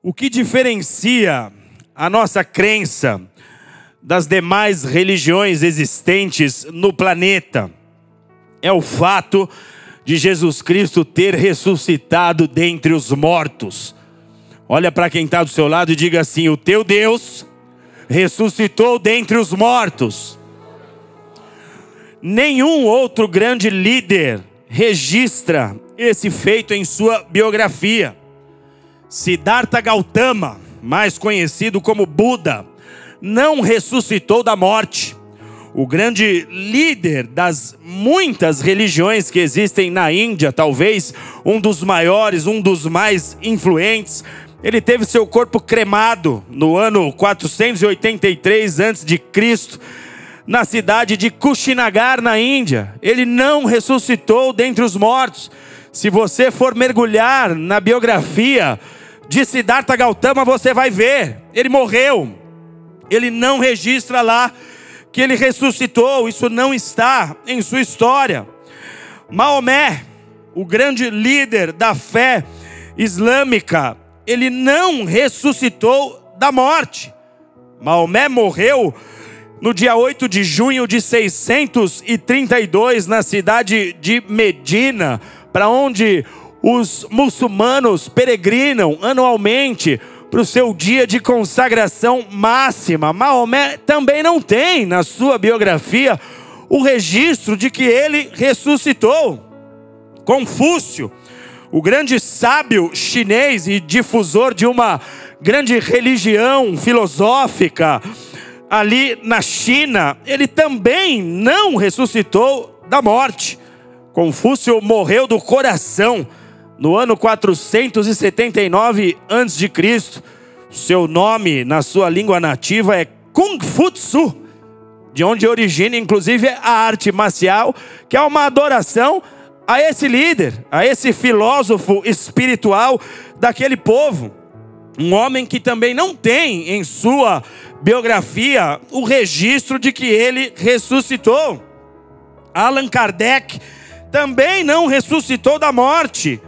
O que diferencia a nossa crença das demais religiões existentes no planeta é o fato de Jesus Cristo ter ressuscitado dentre os mortos. Olha para quem está do seu lado e diga assim: O teu Deus ressuscitou dentre os mortos. Nenhum outro grande líder registra esse feito em sua biografia. Siddhartha Gautama, mais conhecido como Buda, não ressuscitou da morte. O grande líder das muitas religiões que existem na Índia, talvez um dos maiores, um dos mais influentes, ele teve seu corpo cremado no ano 483 a.C., na cidade de Kushinagar, na Índia. Ele não ressuscitou dentre os mortos. Se você for mergulhar na biografia de Siddhartha Gautama, você vai ver, ele morreu. Ele não registra lá que ele ressuscitou, isso não está em sua história. Maomé, o grande líder da fé islâmica, ele não ressuscitou da morte. Maomé morreu no dia 8 de junho de 632, na cidade de Medina, para onde os muçulmanos peregrinam anualmente para o seu dia de consagração máxima. Maomé também não tem na sua biografia o registro de que ele ressuscitou. Confúcio, o grande sábio chinês e difusor de uma grande religião filosófica ali na China, ele também não ressuscitou da morte. Confúcio morreu do coração no ano 479 a.C. Seu nome na sua língua nativa é Kung Fu Tzu, de onde origina inclusive a arte marcial, que é uma adoração a esse líder, a esse filósofo espiritual daquele povo. Um homem que também não tem em sua biografia o registro de que ele ressuscitou. Allan Kardec também não ressuscitou da morte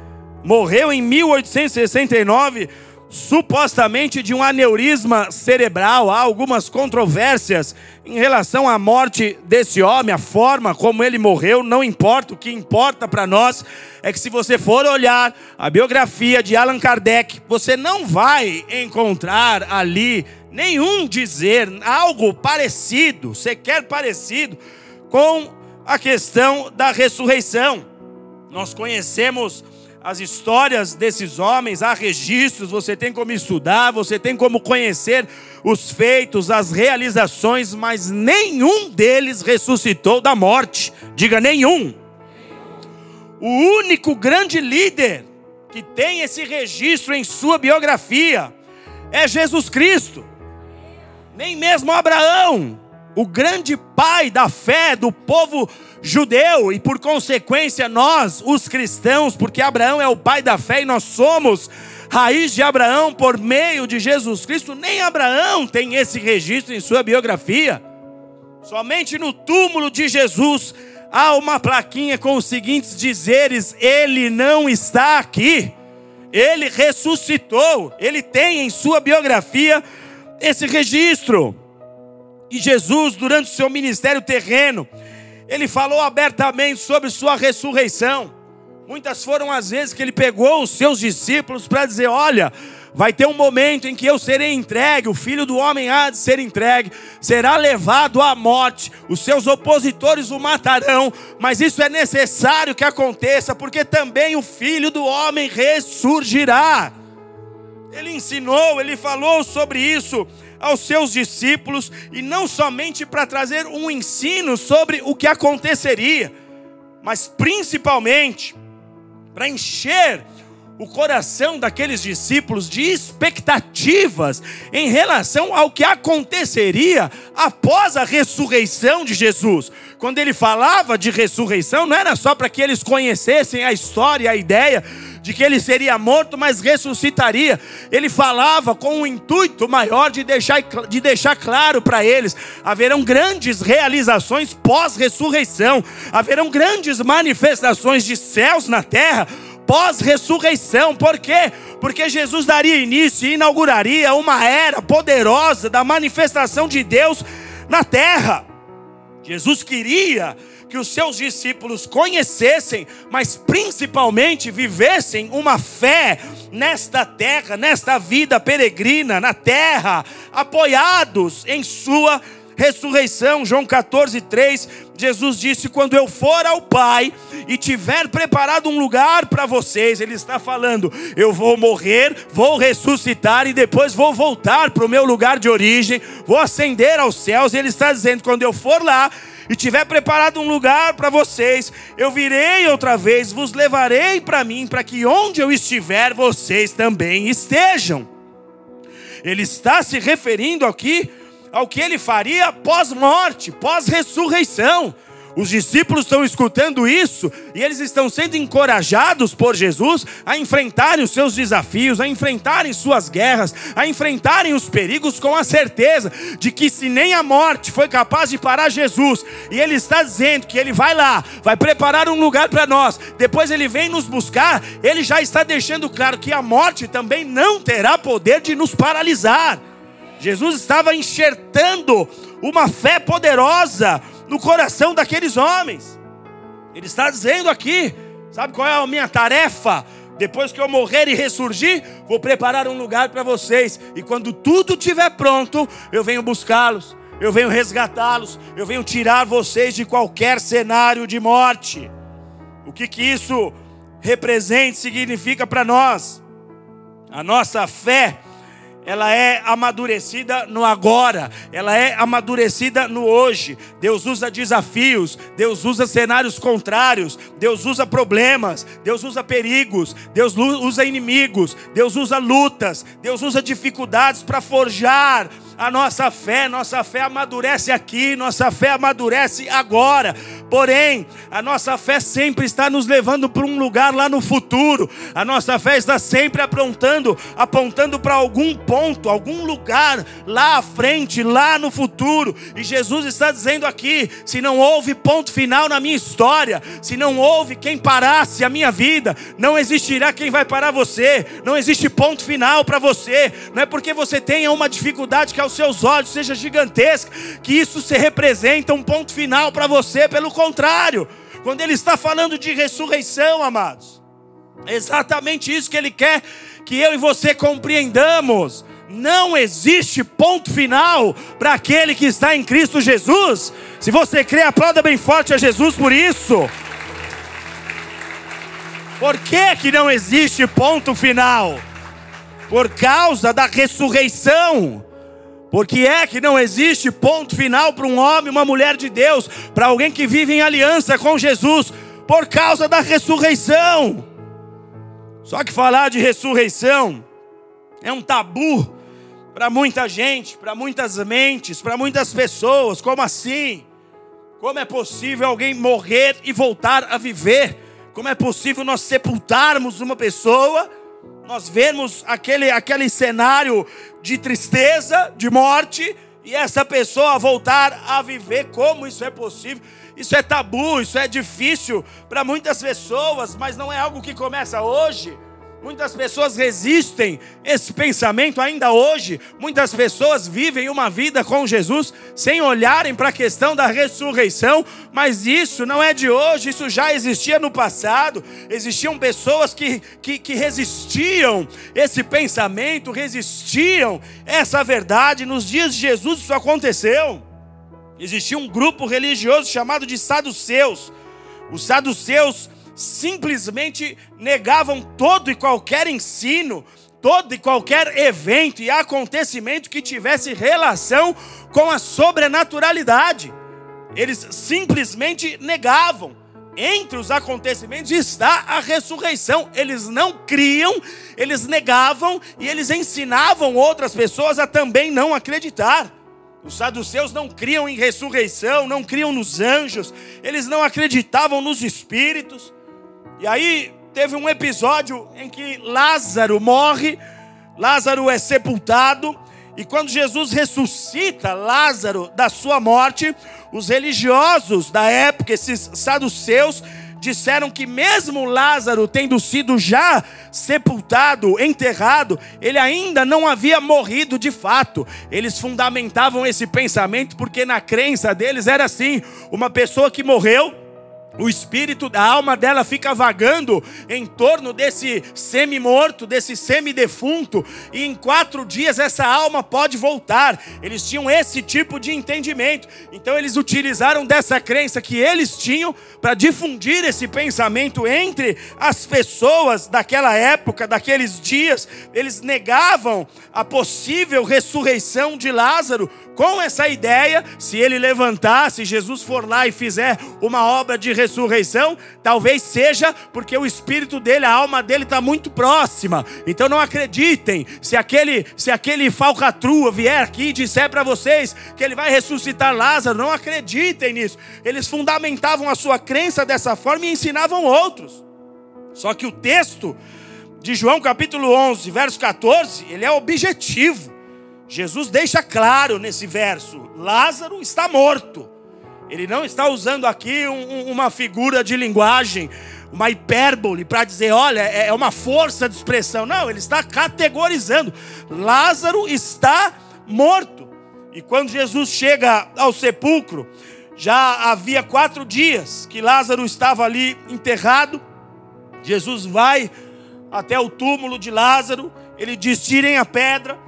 morreu em 1869, supostamente de um aneurisma cerebral. Há algumas controvérsias em relação à morte desse homem, a forma como ele morreu, não importa. O que importa para nós é que, se você for olhar a biografia de Allan Kardec, você não vai encontrar ali nenhum dizer algo parecido, sequer parecido, com a questão da ressurreição. Nós conhecemos as histórias desses homens, há registros, você tem como estudar, você tem como conhecer os feitos, as realizações, mas nenhum deles ressuscitou da morte. Diga nenhum. O único grande líder que tem esse registro em sua biografia é Jesus Cristo. Nem mesmo Abraão, o grande pai da fé do povo judeu, e por consequência nós, os cristãos, porque Abraão é o pai da fé e nós somos raiz de Abraão por meio de Jesus Cristo, nem Abraão tem esse registro em sua biografia. Somente no túmulo de Jesus há uma plaquinha com os seguintes dizeres: Ele não está aqui, ele ressuscitou, ele tem em sua biografia esse registro. E Jesus, durante o seu ministério terreno, ele falou abertamente sobre sua ressurreição. Muitas foram as vezes que ele pegou os seus discípulos para dizer: Olha, vai ter um momento em que eu serei entregue, o filho do homem há de ser entregue, será levado à morte, os seus opositores o matarão, mas isso é necessário que aconteça, porque também o filho do homem ressurgirá. Ele ensinou, ele falou sobre isso aos seus discípulos e não somente para trazer um ensino sobre o que aconteceria, mas principalmente para encher o coração daqueles discípulos de expectativas em relação ao que aconteceria após a ressurreição de Jesus. Quando ele falava de ressurreição, não era só para que eles conhecessem a história, a ideia de que ele seria morto, mas ressuscitaria. Ele falava com um intuito maior de deixar, de deixar claro para eles: haverão grandes realizações pós-ressurreição, haverão grandes manifestações de céus na terra pós-ressurreição. Por quê? Porque Jesus daria início e inauguraria uma era poderosa da manifestação de Deus na terra. Jesus queria que os seus discípulos conhecessem, mas principalmente vivessem uma fé nesta terra, nesta vida peregrina, na terra, apoiados em sua ressurreição. João 14, 3, Jesus disse: Quando eu for ao Pai e tiver preparado um lugar para vocês, Ele está falando: Eu vou morrer, vou ressuscitar e depois vou voltar para o meu lugar de origem, vou ascender aos céus. Ele está dizendo: Quando eu for lá e tiver preparado um lugar para vocês, eu virei outra vez, vos levarei para mim, para que onde eu estiver, vocês também estejam. Ele está se referindo aqui ao que ele faria pós-morte, pós-ressurreição. Os discípulos estão escutando isso e eles estão sendo encorajados por Jesus a enfrentarem os seus desafios, a enfrentarem suas guerras, a enfrentarem os perigos com a certeza de que se nem a morte foi capaz de parar Jesus, e ele está dizendo que ele vai lá, vai preparar um lugar para nós, depois ele vem nos buscar, ele já está deixando claro que a morte também não terá poder de nos paralisar. Jesus estava enxertando uma fé poderosa no coração daqueles homens. Ele está dizendo aqui: sabe qual é a minha tarefa? Depois que eu morrer e ressurgir, vou preparar um lugar para vocês. E quando tudo estiver pronto, eu venho buscá-los, eu venho resgatá-los, eu venho tirar vocês de qualquer cenário de morte. O que, que isso representa, significa para nós? A nossa fé ela é amadurecida no agora, ela é amadurecida no hoje. Deus usa desafios, Deus usa cenários contrários, Deus usa problemas, Deus usa perigos, Deus usa inimigos, Deus usa lutas, Deus usa dificuldades para forjar a nossa fé, nossa fé amadurece aqui, nossa fé amadurece agora. Porém, a nossa fé sempre está nos levando para um lugar lá no futuro. A nossa fé está sempre apontando, apontando para algum ponto, algum lugar lá à frente, lá no futuro. E Jesus está dizendo aqui: se não houve ponto final na minha história, se não houve quem parasse a minha vida, não existirá quem vai parar você. Não existe ponto final para você. Não é porque você tenha uma dificuldade que aos seus olhos seja gigantesca, que isso se representa um ponto final para você, pelo contrário, quando ele está falando de ressurreição, amados, é exatamente isso que ele quer que eu e você compreendamos. Não existe ponto final para aquele que está em Cristo Jesus. Se você crê, aplauda bem forte a Jesus por isso. Por que, que não existe ponto final? Por causa da ressurreição. Porque é que não existe ponto final para um homem, uma mulher de Deus, para alguém que vive em aliança com Jesus, por causa da ressurreição. Só que falar de ressurreição é um tabu para muita gente, para muitas mentes, para muitas pessoas. Como assim? Como é possível alguém morrer e voltar a viver? Como é possível nós sepultarmos uma pessoa nós vemos aquele, aquele cenário de tristeza, de morte, e essa pessoa voltar a viver, como isso é possível? Isso é tabu, isso é difícil para muitas pessoas, mas não é algo que começa hoje. Muitas pessoas resistem esse pensamento ainda hoje. Muitas pessoas vivem uma vida com Jesus sem olharem para a questão da ressurreição, mas isso não é de hoje, isso já existia no passado. Existiam pessoas que, que, que resistiam esse pensamento, resistiam essa verdade. Nos dias de Jesus isso aconteceu. Existia um grupo religioso chamado de saduceus. Os saduceus simplesmente negavam todo e qualquer ensino, todo e qualquer evento e acontecimento que tivesse relação com a sobrenaturalidade. Eles simplesmente negavam. Entre os acontecimentos está a ressurreição. Eles não criam, eles negavam e eles ensinavam outras pessoas a também não acreditar. Os saduceus não criam em ressurreição, não criam nos anjos, eles não acreditavam nos espíritos. E aí teve um episódio em que Lázaro morre, Lázaro é sepultado, e quando Jesus ressuscita Lázaro da sua morte, os religiosos da época, esses saduceus, disseram que, mesmo Lázaro tendo sido já sepultado, enterrado, ele ainda não havia morrido de fato. Eles fundamentavam esse pensamento porque, na crença deles, era assim: uma pessoa que morreu o espírito da alma dela fica vagando em torno desse semi-morto, desse semi-defunto, e em quatro dias essa alma pode voltar. Eles tinham esse tipo de entendimento, então eles utilizaram dessa crença que eles tinham para difundir esse pensamento entre as pessoas daquela época, daqueles dias. Eles negavam a possível ressurreição de Lázaro com essa ideia, se ele levantar, se Jesus for lá e fizer uma obra de ressurreição, talvez seja porque o espírito dele, a alma dele está muito próxima. Então não acreditem. Se aquele, se aquele falcatrua vier aqui e disser para vocês que ele vai ressuscitar Lázaro, não acreditem nisso. Eles fundamentavam a sua crença dessa forma e ensinavam outros. Só que o texto de João capítulo 11, verso 14, ele é objetivo. Jesus deixa claro nesse verso: Lázaro está morto. Ele não está usando aqui um, uma figura de linguagem, uma hipérbole para dizer, olha, é, é uma força de expressão. Não, ele está categorizando: Lázaro está morto. E quando Jesus chega ao sepulcro, já havia quatro dias que Lázaro estava ali enterrado. Jesus vai até o túmulo de Lázaro, ele diz: tirem a pedra.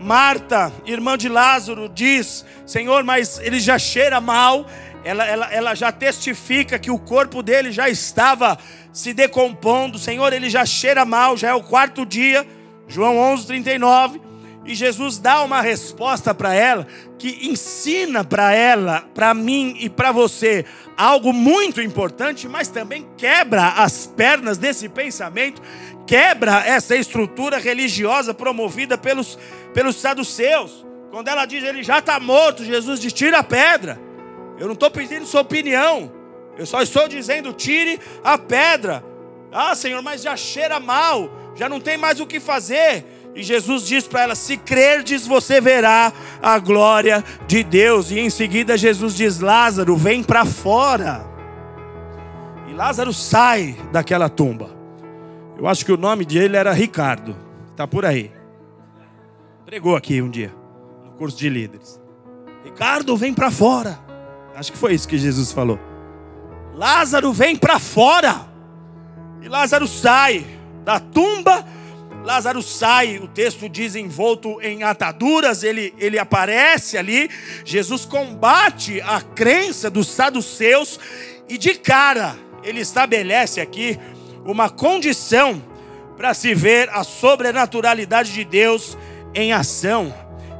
Marta, irmã de Lázaro, diz: Senhor, mas ele já cheira mal. Ela, ela, ela já testifica que o corpo dele já estava se decompondo. Senhor, ele já cheira mal, já é o quarto dia. João 11, 39. E Jesus dá uma resposta para ela que ensina para ela, para mim e para você algo muito importante, mas também quebra as pernas desse pensamento, quebra essa estrutura religiosa promovida pelos, pelos saduceus. Quando ela diz ele já está morto, Jesus diz: tira a pedra. Eu não estou pedindo sua opinião, eu só estou dizendo: tire a pedra. Ah, Senhor, mas já cheira mal, já não tem mais o que fazer. E Jesus diz para ela: Se crerdes, você verá a glória de Deus. E em seguida, Jesus diz: Lázaro, vem para fora. E Lázaro sai daquela tumba. Eu acho que o nome dele era Ricardo, está por aí. Pregou aqui um dia, no curso de líderes. Ricardo, vem para fora. Acho que foi isso que Jesus falou. Lázaro, vem para fora. E Lázaro sai da tumba Lázaro sai, o texto diz envolto em ataduras, ele, ele aparece ali. Jesus combate a crença dos saduceus e de cara ele estabelece aqui uma condição para se ver a sobrenaturalidade de Deus em ação.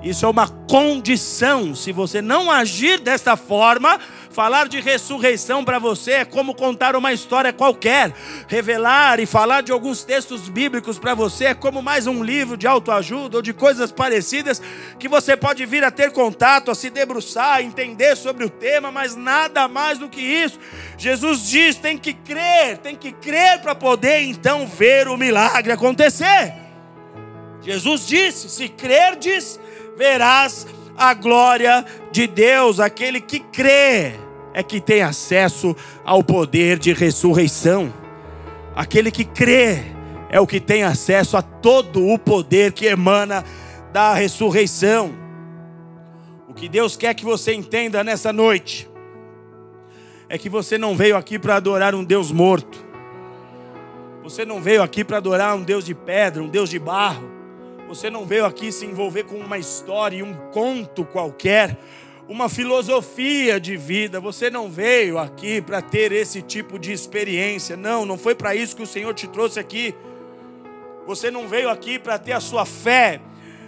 Isso é uma condição. Se você não agir desta forma, falar de ressurreição para você é como contar uma história qualquer. Revelar e falar de alguns textos bíblicos para você é como mais um livro de autoajuda ou de coisas parecidas que você pode vir a ter contato, a se debruçar, a entender sobre o tema, mas nada mais do que isso. Jesus diz: tem que crer, tem que crer para poder então ver o milagre acontecer. Jesus disse: se crerdes, verás a glória de Deus. Aquele que crê é que tem acesso ao poder de ressurreição. Aquele que crê é o que tem acesso a todo o poder que emana da ressurreição. O que Deus quer que você entenda nessa noite é que você não veio aqui para adorar um Deus morto. Você não veio aqui para adorar um Deus de pedra, um Deus de barro. Você não veio aqui se envolver com uma história, um conto qualquer, uma filosofia de vida. Você não veio aqui para ter esse tipo de experiência. Não, não foi para isso que o Senhor te trouxe aqui. Você não veio aqui para ter a sua fé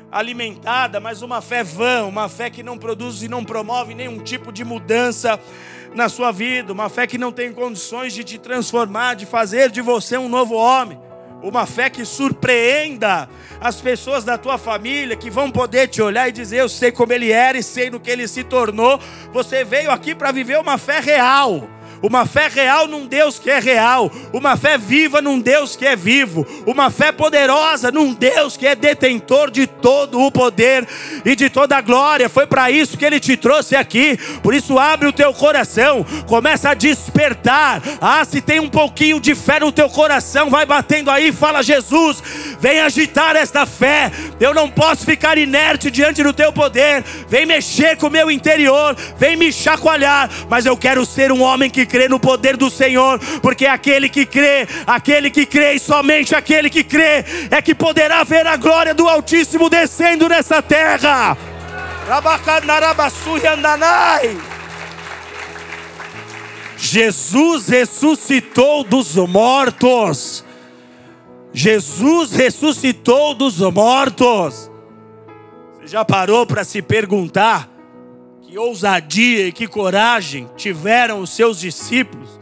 alimentada, mas uma fé vã, uma fé que não produz e não promove nenhum tipo de mudança na sua vida, uma fé que não tem condições de te transformar, de fazer de você um novo homem uma fé que surpreenda as pessoas da tua família, que vão poder te olhar e dizer: Eu sei como ele era e sei no que ele se tornou. Você veio aqui para viver uma fé real, uma fé real num Deus que é real, uma fé viva num Deus que é vivo, uma fé poderosa num Deus que é detentor de todo o poder e de toda a glória. Foi para isso que ele te trouxe aqui. Por isso abre o teu coração, começa a despertar. Ah, se tem um pouquinho de fé no teu coração, vai batendo aí, fala Jesus, vem agitar esta fé. Eu não posso ficar inerte diante do teu poder. Vem mexer com o meu interior, vem me chacoalhar, mas eu quero ser um homem que crê no poder do Senhor, porque aquele que crê, aquele que crê e somente aquele que crê é que poderá ver a glória do Altíssimo descendo nessa terra. Jesus ressuscitou dos mortos. Jesus ressuscitou dos mortos. Você já parou para se perguntar que ousadia e que coragem tiveram os seus discípulos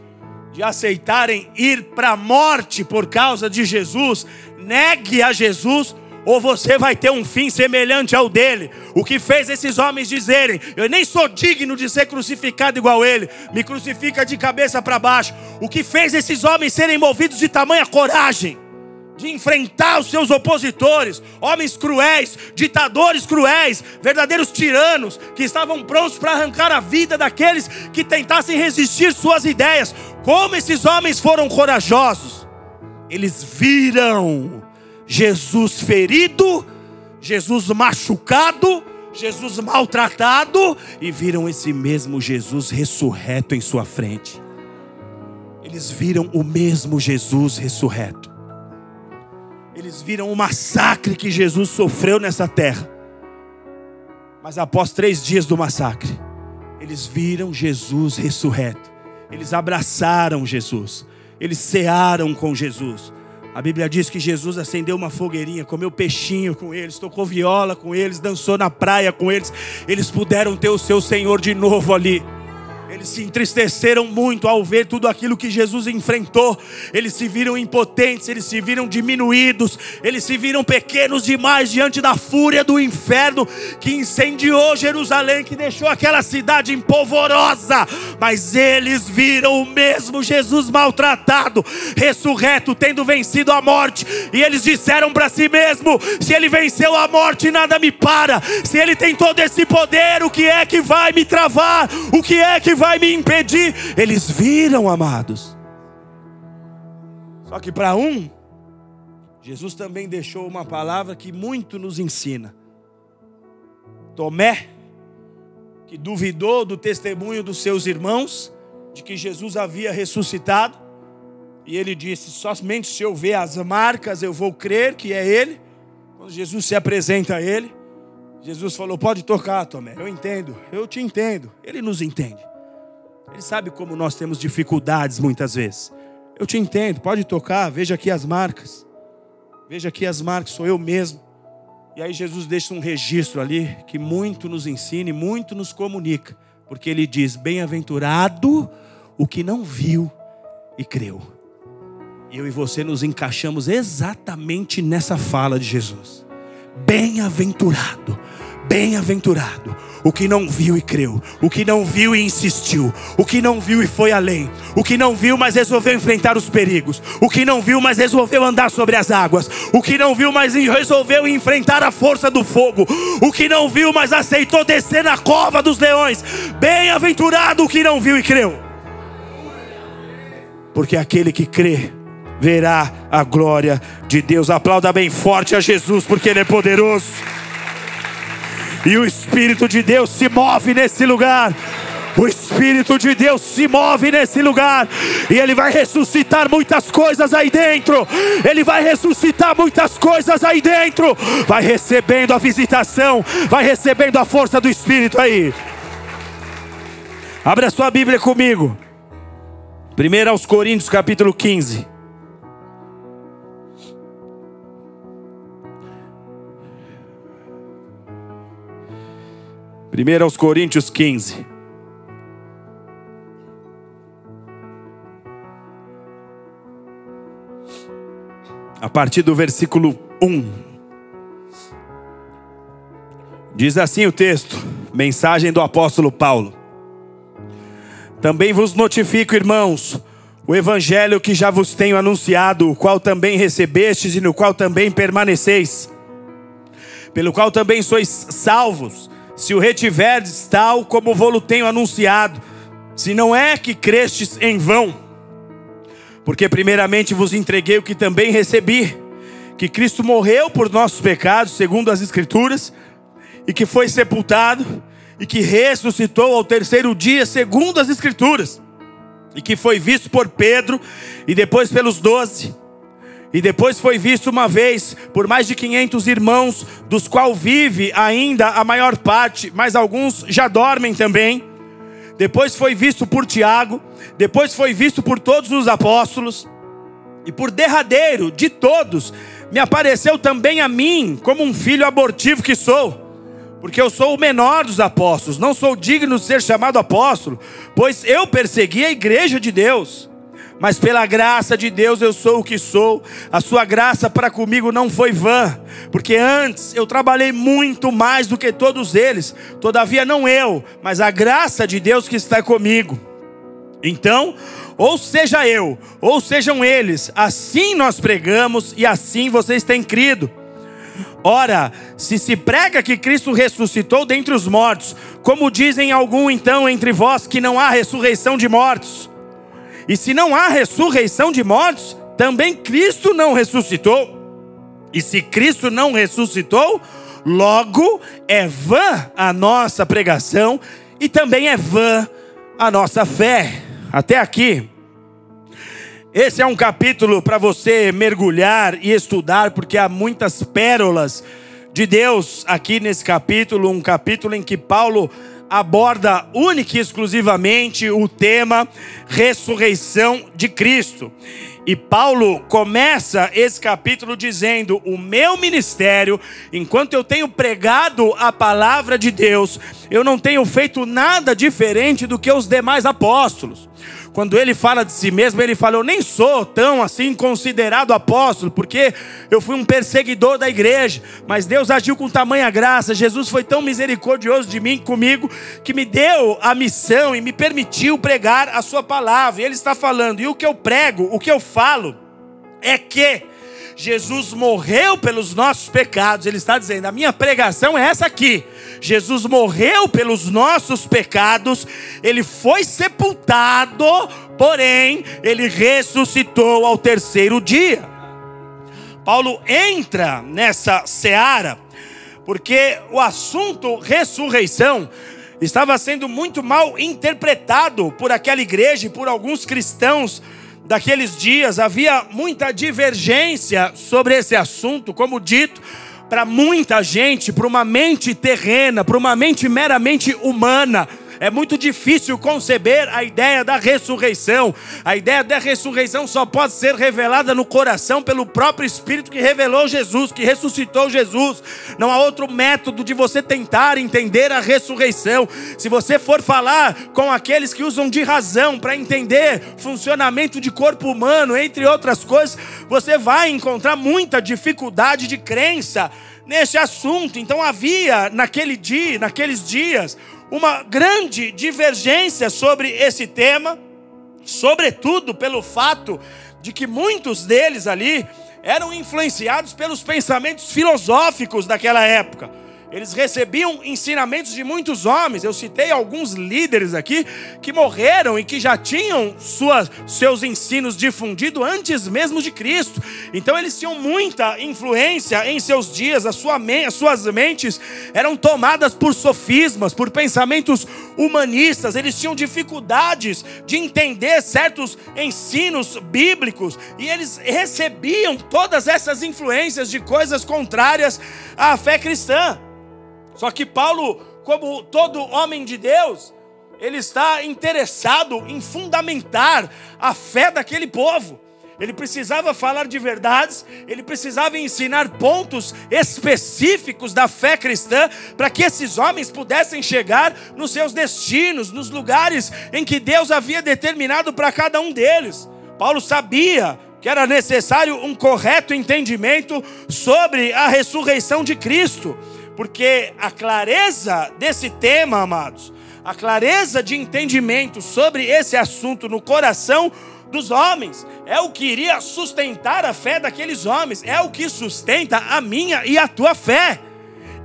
de aceitarem ir para a morte por causa de Jesus? Negue a Jesus ou você vai ter um fim semelhante ao dele. O que fez esses homens dizerem: Eu nem sou digno de ser crucificado igual ele, me crucifica de cabeça para baixo. O que fez esses homens serem movidos de tamanha coragem? De enfrentar os seus opositores, homens cruéis, ditadores cruéis, verdadeiros tiranos, que estavam prontos para arrancar a vida daqueles que tentassem resistir suas ideias. Como esses homens foram corajosos! Eles viram Jesus ferido, Jesus machucado, Jesus maltratado e viram esse mesmo Jesus ressurreto em sua frente. Eles viram o mesmo Jesus ressurreto. Eles viram o massacre que Jesus sofreu nessa terra. Mas após três dias do massacre, eles viram Jesus ressurreto. Eles abraçaram Jesus. Eles cearam com Jesus. A Bíblia diz que Jesus acendeu uma fogueirinha, comeu peixinho com eles, tocou viola com eles, dançou na praia com eles. Eles puderam ter o seu Senhor de novo ali. Eles se entristeceram muito ao ver tudo aquilo que Jesus enfrentou. Eles se viram impotentes, eles se viram diminuídos, eles se viram pequenos demais diante da fúria do inferno que incendiou Jerusalém, que deixou aquela cidade empolvorosa. Mas eles viram o mesmo Jesus maltratado, ressurreto, tendo vencido a morte. E eles disseram para si mesmo: se ele venceu a morte, nada me para. Se ele tem todo esse poder, o que é que vai me travar? O que é que vai me impedir. Eles viram, amados. Só que para um, Jesus também deixou uma palavra que muito nos ensina. Tomé, que duvidou do testemunho dos seus irmãos, de que Jesus havia ressuscitado, e ele disse: somente se eu ver as marcas eu vou crer que é ele. Quando Jesus se apresenta a ele, Jesus falou: Pode tocar, Tomé, eu entendo, eu te entendo, ele nos entende. Ele sabe como nós temos dificuldades muitas vezes. Eu te entendo, pode tocar, veja aqui as marcas. Veja aqui as marcas, sou eu mesmo. E aí Jesus deixa um registro ali que muito nos ensina e muito nos comunica, porque ele diz: Bem-aventurado o que não viu e creu. E eu e você nos encaixamos exatamente nessa fala de Jesus. Bem-aventurado Bem-aventurado o que não viu e creu, o que não viu e insistiu, o que não viu e foi além, o que não viu, mas resolveu enfrentar os perigos, o que não viu, mas resolveu andar sobre as águas, o que não viu, mas resolveu enfrentar a força do fogo, o que não viu, mas aceitou descer na cova dos leões. Bem-aventurado o que não viu e creu, porque aquele que crê verá a glória de Deus. Aplauda bem forte a Jesus, porque Ele é poderoso. E o Espírito de Deus se move nesse lugar. O Espírito de Deus se move nesse lugar e Ele vai ressuscitar muitas coisas aí dentro. Ele vai ressuscitar muitas coisas aí dentro. Vai recebendo a visitação, vai recebendo a força do Espírito aí. Abra sua Bíblia comigo. 1 aos Coríntios, capítulo 15. 1 aos Coríntios 15. A partir do versículo 1. Diz assim o texto, mensagem do apóstolo Paulo. Também vos notifico, irmãos, o evangelho que já vos tenho anunciado, o qual também recebestes e no qual também permaneceis, pelo qual também sois salvos, se o retiverdes tal como vou-lo tenho anunciado, se não é que crestes em vão. Porque primeiramente vos entreguei o que também recebi, que Cristo morreu por nossos pecados, segundo as Escrituras, e que foi sepultado, e que ressuscitou ao terceiro dia, segundo as Escrituras, e que foi visto por Pedro, e depois pelos doze, e depois foi visto uma vez por mais de 500 irmãos, dos quais vive ainda a maior parte, mas alguns já dormem também. Depois foi visto por Tiago, depois foi visto por todos os apóstolos, e por derradeiro de todos, me apareceu também a mim, como um filho abortivo que sou, porque eu sou o menor dos apóstolos, não sou digno de ser chamado apóstolo, pois eu persegui a igreja de Deus. Mas pela graça de Deus eu sou o que sou, a sua graça para comigo não foi vã, porque antes eu trabalhei muito mais do que todos eles, todavia não eu, mas a graça de Deus que está comigo. Então, ou seja eu, ou sejam eles, assim nós pregamos e assim vocês têm crido. Ora, se se prega que Cristo ressuscitou dentre os mortos, como dizem algum então entre vós que não há ressurreição de mortos? E se não há ressurreição de mortos, também Cristo não ressuscitou. E se Cristo não ressuscitou, logo é vã a nossa pregação e também é vã a nossa fé. Até aqui. Esse é um capítulo para você mergulhar e estudar, porque há muitas pérolas de Deus aqui nesse capítulo, um capítulo em que Paulo aborda única e exclusivamente o tema ressurreição de Cristo. E Paulo começa esse capítulo dizendo: O meu ministério, enquanto eu tenho pregado a palavra de Deus, eu não tenho feito nada diferente do que os demais apóstolos. Quando ele fala de si mesmo, ele fala: Eu nem sou tão assim considerado apóstolo, porque eu fui um perseguidor da igreja, mas Deus agiu com tamanha graça. Jesus foi tão misericordioso de mim, comigo, que me deu a missão e me permitiu pregar a sua palavra. E ele está falando, e o que eu prego, o que eu falo, é que Jesus morreu pelos nossos pecados. Ele está dizendo: a minha pregação é essa aqui. Jesus morreu pelos nossos pecados, ele foi sepultado, porém, ele ressuscitou ao terceiro dia. Paulo entra nessa seara, porque o assunto ressurreição estava sendo muito mal interpretado por aquela igreja e por alguns cristãos daqueles dias, havia muita divergência sobre esse assunto, como dito, para muita gente, para uma mente terrena, para uma mente meramente humana, é muito difícil conceber a ideia da ressurreição. A ideia da ressurreição só pode ser revelada no coração pelo próprio Espírito que revelou Jesus, que ressuscitou Jesus. Não há outro método de você tentar entender a ressurreição. Se você for falar com aqueles que usam de razão para entender funcionamento de corpo humano, entre outras coisas, você vai encontrar muita dificuldade de crença nesse assunto. Então havia naquele dia, naqueles dias, uma grande divergência sobre esse tema, sobretudo pelo fato de que muitos deles ali eram influenciados pelos pensamentos filosóficos daquela época. Eles recebiam ensinamentos de muitos homens. Eu citei alguns líderes aqui que morreram e que já tinham suas, seus ensinos difundidos antes mesmo de Cristo. Então eles tinham muita influência em seus dias. As, sua, as suas mentes eram tomadas por sofismas, por pensamentos humanistas. Eles tinham dificuldades de entender certos ensinos bíblicos e eles recebiam todas essas influências de coisas contrárias à fé cristã. Só que Paulo, como todo homem de Deus, ele está interessado em fundamentar a fé daquele povo. Ele precisava falar de verdades, ele precisava ensinar pontos específicos da fé cristã para que esses homens pudessem chegar nos seus destinos, nos lugares em que Deus havia determinado para cada um deles. Paulo sabia que era necessário um correto entendimento sobre a ressurreição de Cristo porque a clareza desse tema, amados, a clareza de entendimento sobre esse assunto no coração dos homens. É o que iria sustentar a fé daqueles homens. É o que sustenta a minha e a tua fé.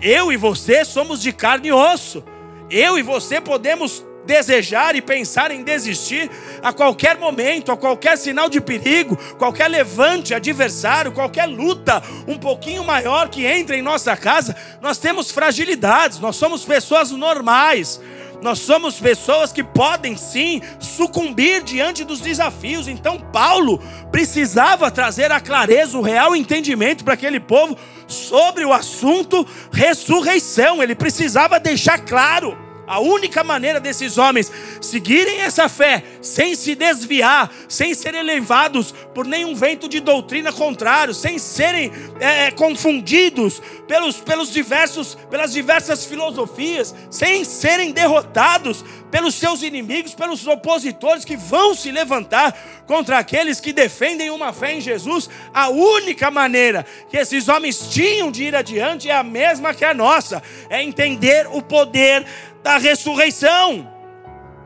Eu e você somos de carne e osso. Eu e você podemos desejar e pensar em desistir a qualquer momento, a qualquer sinal de perigo, qualquer levante adversário, qualquer luta um pouquinho maior que entre em nossa casa, nós temos fragilidades, nós somos pessoas normais. Nós somos pessoas que podem sim sucumbir diante dos desafios. Então, Paulo precisava trazer a clareza, o real entendimento para aquele povo sobre o assunto ressurreição. Ele precisava deixar claro. A única maneira desses homens seguirem essa fé sem se desviar, sem serem levados por nenhum vento de doutrina contrário, sem serem é, é, confundidos pelos, pelos diversos, pelas diversas filosofias, sem serem derrotados pelos seus inimigos, pelos opositores que vão se levantar contra aqueles que defendem uma fé em Jesus. A única maneira que esses homens tinham de ir adiante é a mesma que a nossa: é entender o poder da ressurreição.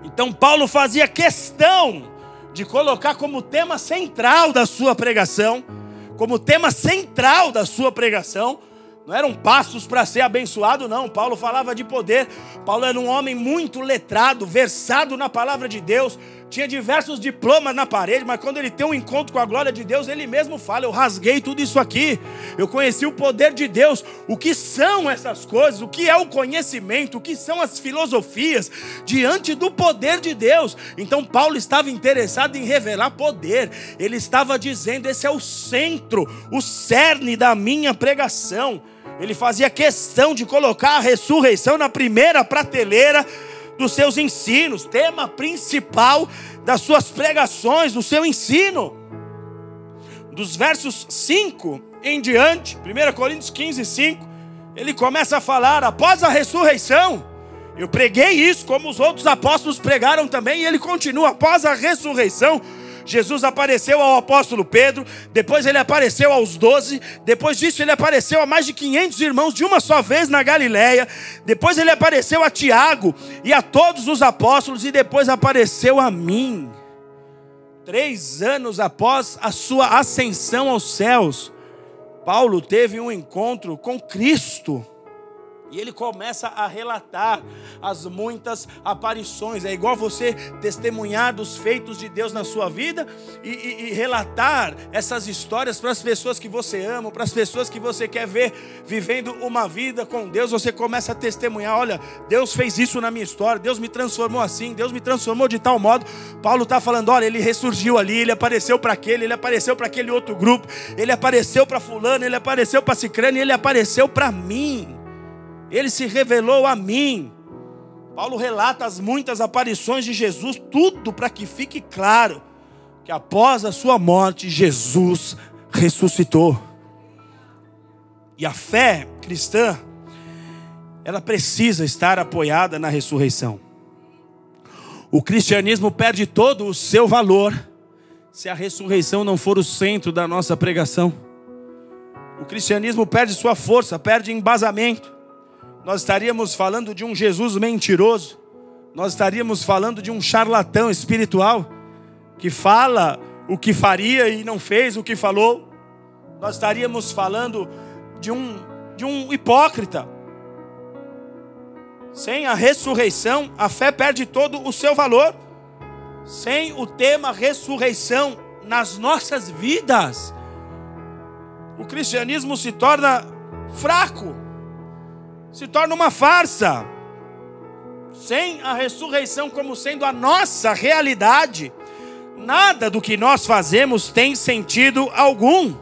Então, Paulo fazia questão de colocar como tema central da sua pregação, como tema central da sua pregação, não eram passos para ser abençoado, não. Paulo falava de poder. Paulo era um homem muito letrado, versado na palavra de Deus tinha diversos diplomas na parede, mas quando ele tem um encontro com a glória de Deus, ele mesmo fala: Eu rasguei tudo isso aqui, eu conheci o poder de Deus. O que são essas coisas? O que é o conhecimento? O que são as filosofias diante do poder de Deus? Então, Paulo estava interessado em revelar poder, ele estava dizendo: Esse é o centro, o cerne da minha pregação. Ele fazia questão de colocar a ressurreição na primeira prateleira dos seus ensinos, tema principal das suas pregações, do seu ensino. Dos versos 5 em diante, 1 Coríntios 15, 5, ele começa a falar: após a ressurreição, eu preguei isso, como os outros apóstolos pregaram também, e ele continua: após a ressurreição, Jesus apareceu ao apóstolo Pedro, depois ele apareceu aos doze, depois disso ele apareceu a mais de 500 irmãos de uma só vez na Galiléia, depois ele apareceu a Tiago e a todos os apóstolos, e depois apareceu a mim. Três anos após a sua ascensão aos céus, Paulo teve um encontro com Cristo. E ele começa a relatar as muitas aparições. É igual você testemunhar dos feitos de Deus na sua vida e, e, e relatar essas histórias para as pessoas que você ama, para as pessoas que você quer ver vivendo uma vida com Deus. Você começa a testemunhar: olha, Deus fez isso na minha história, Deus me transformou assim, Deus me transformou de tal modo. Paulo está falando: olha, ele ressurgiu ali, ele apareceu para aquele, ele apareceu para aquele outro grupo, ele apareceu para Fulano, ele apareceu para Cicrano ele apareceu para mim ele se revelou a mim. Paulo relata as muitas aparições de Jesus, tudo para que fique claro que após a sua morte, Jesus ressuscitou. E a fé cristã, ela precisa estar apoiada na ressurreição. O cristianismo perde todo o seu valor se a ressurreição não for o centro da nossa pregação. O cristianismo perde sua força, perde embasamento nós estaríamos falando de um Jesus mentiroso, nós estaríamos falando de um charlatão espiritual que fala o que faria e não fez o que falou, nós estaríamos falando de um, de um hipócrita. Sem a ressurreição, a fé perde todo o seu valor. Sem o tema ressurreição nas nossas vidas, o cristianismo se torna fraco se torna uma farsa. Sem a ressurreição como sendo a nossa realidade, nada do que nós fazemos tem sentido algum.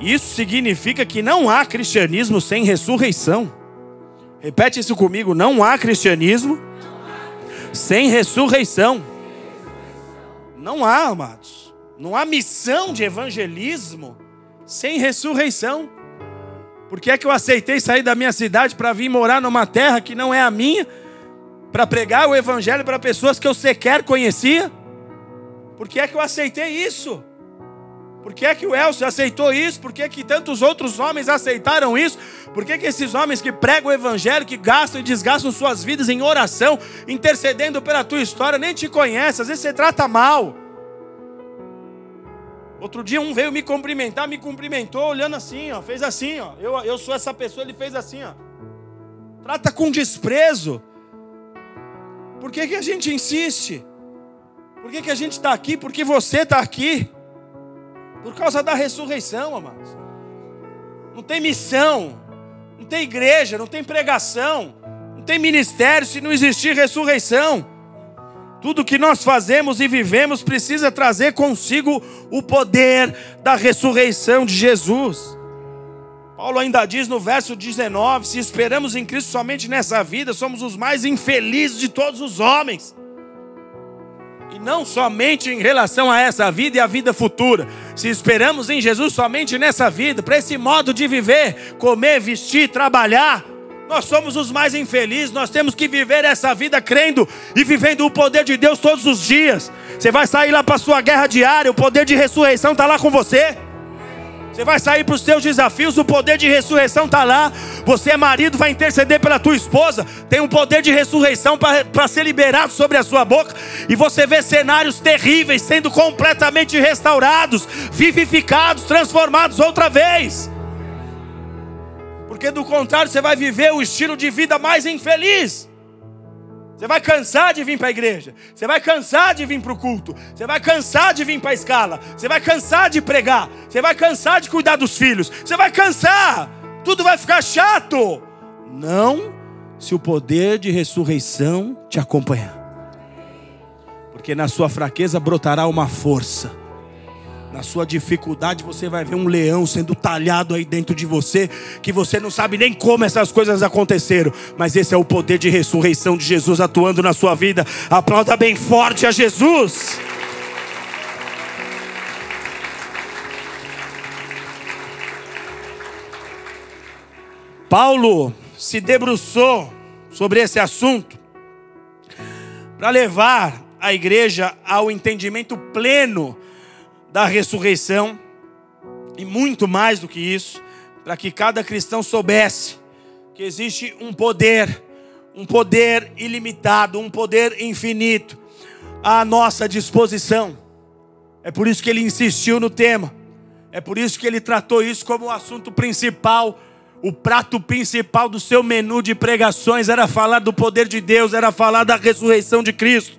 Isso significa que não há cristianismo sem ressurreição. Repete isso comigo: não há cristianismo sem ressurreição. Não há, amados. Não há missão de evangelismo sem ressurreição. Por que é que eu aceitei sair da minha cidade para vir morar numa terra que não é a minha? Para pregar o evangelho para pessoas que eu sequer conhecia? Por que é que eu aceitei isso? Por que é que o Elcio aceitou isso? Por que, é que tantos outros homens aceitaram isso? Por que, é que esses homens que pregam o evangelho, que gastam e desgastam suas vidas em oração, intercedendo pela tua história, nem te conhecem? Às vezes você trata mal. Outro dia um veio me cumprimentar, me cumprimentou olhando assim, ó, fez assim, ó. Eu, eu sou essa pessoa, ele fez assim, ó. Trata com desprezo. Por que, que a gente insiste? Por que, que a gente está aqui? Porque você está aqui. Por causa da ressurreição, amados. Não tem missão, não tem igreja, não tem pregação, não tem ministério se não existir ressurreição. Tudo que nós fazemos e vivemos precisa trazer consigo o poder da ressurreição de Jesus. Paulo ainda diz no verso 19: se esperamos em Cristo somente nessa vida, somos os mais infelizes de todos os homens. E não somente em relação a essa vida e a vida futura. Se esperamos em Jesus somente nessa vida, para esse modo de viver, comer, vestir, trabalhar, nós somos os mais infelizes. Nós temos que viver essa vida crendo e vivendo o poder de Deus todos os dias. Você vai sair lá para a sua guerra diária, o poder de ressurreição está lá com você. Você vai sair para os seus desafios, o poder de ressurreição está lá. Você é marido, vai interceder pela tua esposa, tem um poder de ressurreição para ser liberado sobre a sua boca. E você vê cenários terríveis sendo completamente restaurados, vivificados, transformados outra vez. Porque do contrário, você vai viver o estilo de vida mais infeliz. Você vai cansar de vir para a igreja. Você vai cansar de vir para o culto. Você vai cansar de vir para a escala. Você vai cansar de pregar. Você vai cansar de cuidar dos filhos. Você vai cansar. Tudo vai ficar chato. Não se o poder de ressurreição te acompanhar. Porque na sua fraqueza brotará uma força na sua dificuldade, você vai ver um leão sendo talhado aí dentro de você, que você não sabe nem como essas coisas aconteceram, mas esse é o poder de ressurreição de Jesus atuando na sua vida. Aplauda bem forte a Jesus. Paulo se debruçou sobre esse assunto para levar a igreja ao entendimento pleno da ressurreição e muito mais do que isso, para que cada cristão soubesse que existe um poder, um poder ilimitado, um poder infinito à nossa disposição. É por isso que ele insistiu no tema. É por isso que ele tratou isso como o assunto principal. O prato principal do seu menu de pregações era falar do poder de Deus, era falar da ressurreição de Cristo.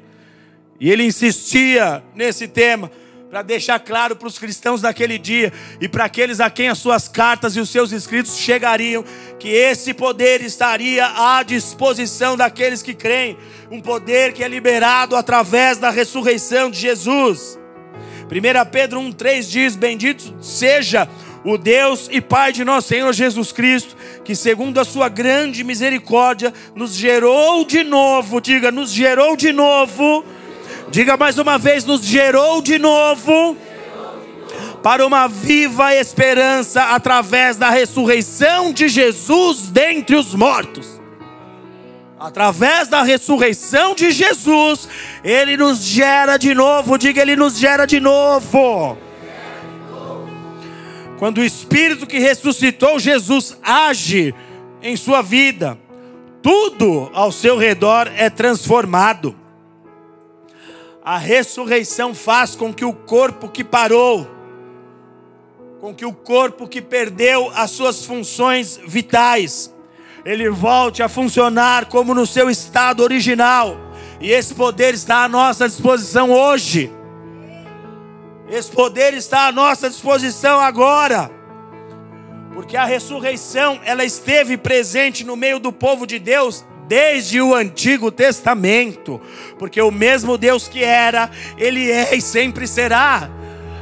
E ele insistia nesse tema para deixar claro para os cristãos daquele dia e para aqueles a quem as suas cartas e os seus escritos chegariam, que esse poder estaria à disposição daqueles que creem, um poder que é liberado através da ressurreição de Jesus. 1 Pedro 1,3 diz: Bendito seja o Deus e Pai de nosso Senhor Jesus Cristo, que segundo a sua grande misericórdia nos gerou de novo, diga, nos gerou de novo Diga mais uma vez: nos gerou de novo para uma viva esperança através da ressurreição de Jesus dentre os mortos. Através da ressurreição de Jesus, Ele nos gera de novo. Diga, Ele nos gera de novo. Quando o Espírito que ressuscitou Jesus age em sua vida, tudo ao seu redor é transformado. A ressurreição faz com que o corpo que parou, com que o corpo que perdeu as suas funções vitais, ele volte a funcionar como no seu estado original. E esse poder está à nossa disposição hoje. Esse poder está à nossa disposição agora. Porque a ressurreição, ela esteve presente no meio do povo de Deus desde o Antigo Testamento, porque o mesmo Deus que era, Ele é e sempre será.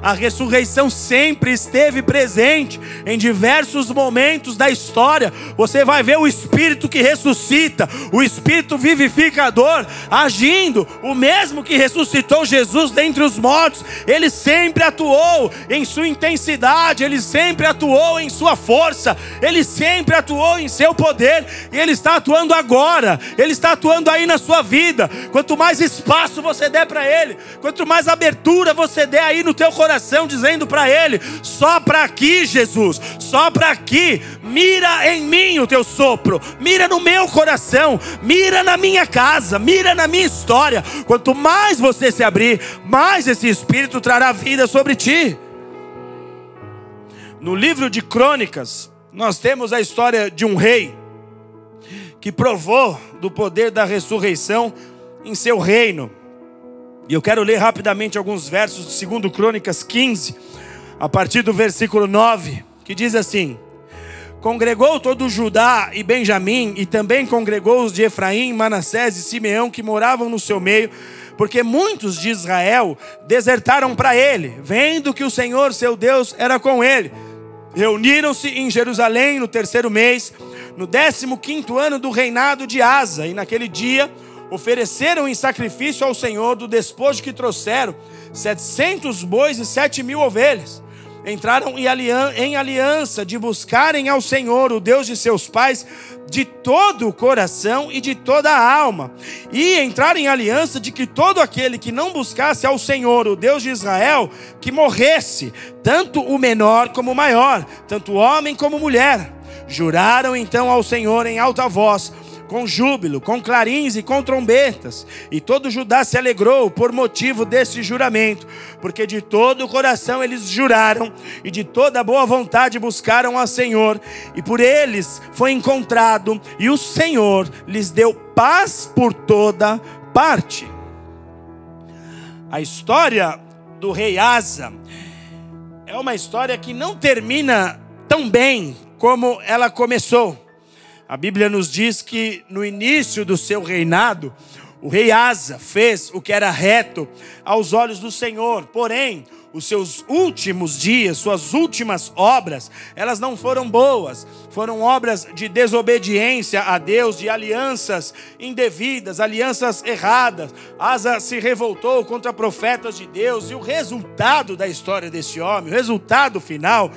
A ressurreição sempre esteve presente em diversos momentos da história. Você vai ver o Espírito que ressuscita, o Espírito vivificador agindo, o mesmo que ressuscitou Jesus dentre os mortos. Ele sempre atuou em sua intensidade, ele sempre atuou em sua força, ele sempre atuou em seu poder e ele está atuando agora. Ele está atuando aí na sua vida. Quanto mais espaço você der para ele, quanto mais abertura você der aí no teu coração, coração, dizendo para ele: só para aqui, Jesus, só para aqui, mira em mim o teu sopro, mira no meu coração, mira na minha casa, mira na minha história. Quanto mais você se abrir, mais esse Espírito trará vida sobre ti. No livro de Crônicas, nós temos a história de um rei que provou do poder da ressurreição em seu reino. E eu quero ler rapidamente alguns versos de 2 Crônicas 15, a partir do versículo 9, que diz assim: Congregou todo Judá e Benjamim, e também congregou os de Efraim, Manassés e Simeão que moravam no seu meio, porque muitos de Israel desertaram para ele, vendo que o Senhor seu Deus era com ele. Reuniram-se em Jerusalém no terceiro mês, no décimo quinto ano do reinado de Asa, e naquele dia ofereceram em sacrifício ao Senhor do despojo que trouxeram setecentos bois e sete mil ovelhas. Entraram em aliança de buscarem ao Senhor, o Deus de seus pais, de todo o coração e de toda a alma, e entrar em aliança de que todo aquele que não buscasse ao Senhor, o Deus de Israel, que morresse, tanto o menor como o maior, tanto homem como mulher. Juraram então ao Senhor em alta voz, com júbilo, com clarins e com trombetas. E todo Judá se alegrou por motivo desse juramento, porque de todo o coração eles juraram e de toda boa vontade buscaram ao Senhor, e por eles foi encontrado, e o Senhor lhes deu paz por toda parte. A história do rei Asa é uma história que não termina tão bem como ela começou. A Bíblia nos diz que no início do seu reinado, o rei Asa fez o que era reto aos olhos do Senhor, porém, os seus últimos dias, suas últimas obras, elas não foram boas, foram obras de desobediência a Deus, de alianças indevidas, alianças erradas. Asa se revoltou contra profetas de Deus, e o resultado da história desse homem, o resultado final,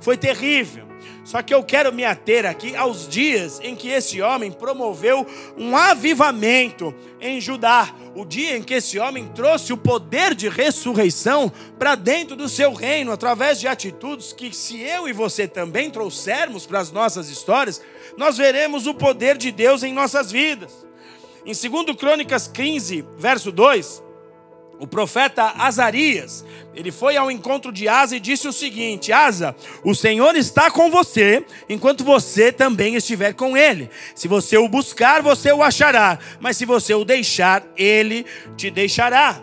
foi terrível. Só que eu quero me ater aqui aos dias em que esse homem promoveu um avivamento em Judá. O dia em que esse homem trouxe o poder de ressurreição para dentro do seu reino, através de atitudes que, se eu e você também trouxermos para as nossas histórias, nós veremos o poder de Deus em nossas vidas. Em 2 Crônicas 15, verso 2, o profeta Azarias, ele foi ao encontro de Asa e disse o seguinte: Asa, o Senhor está com você, enquanto você também estiver com ele. Se você o buscar, você o achará, mas se você o deixar, ele te deixará.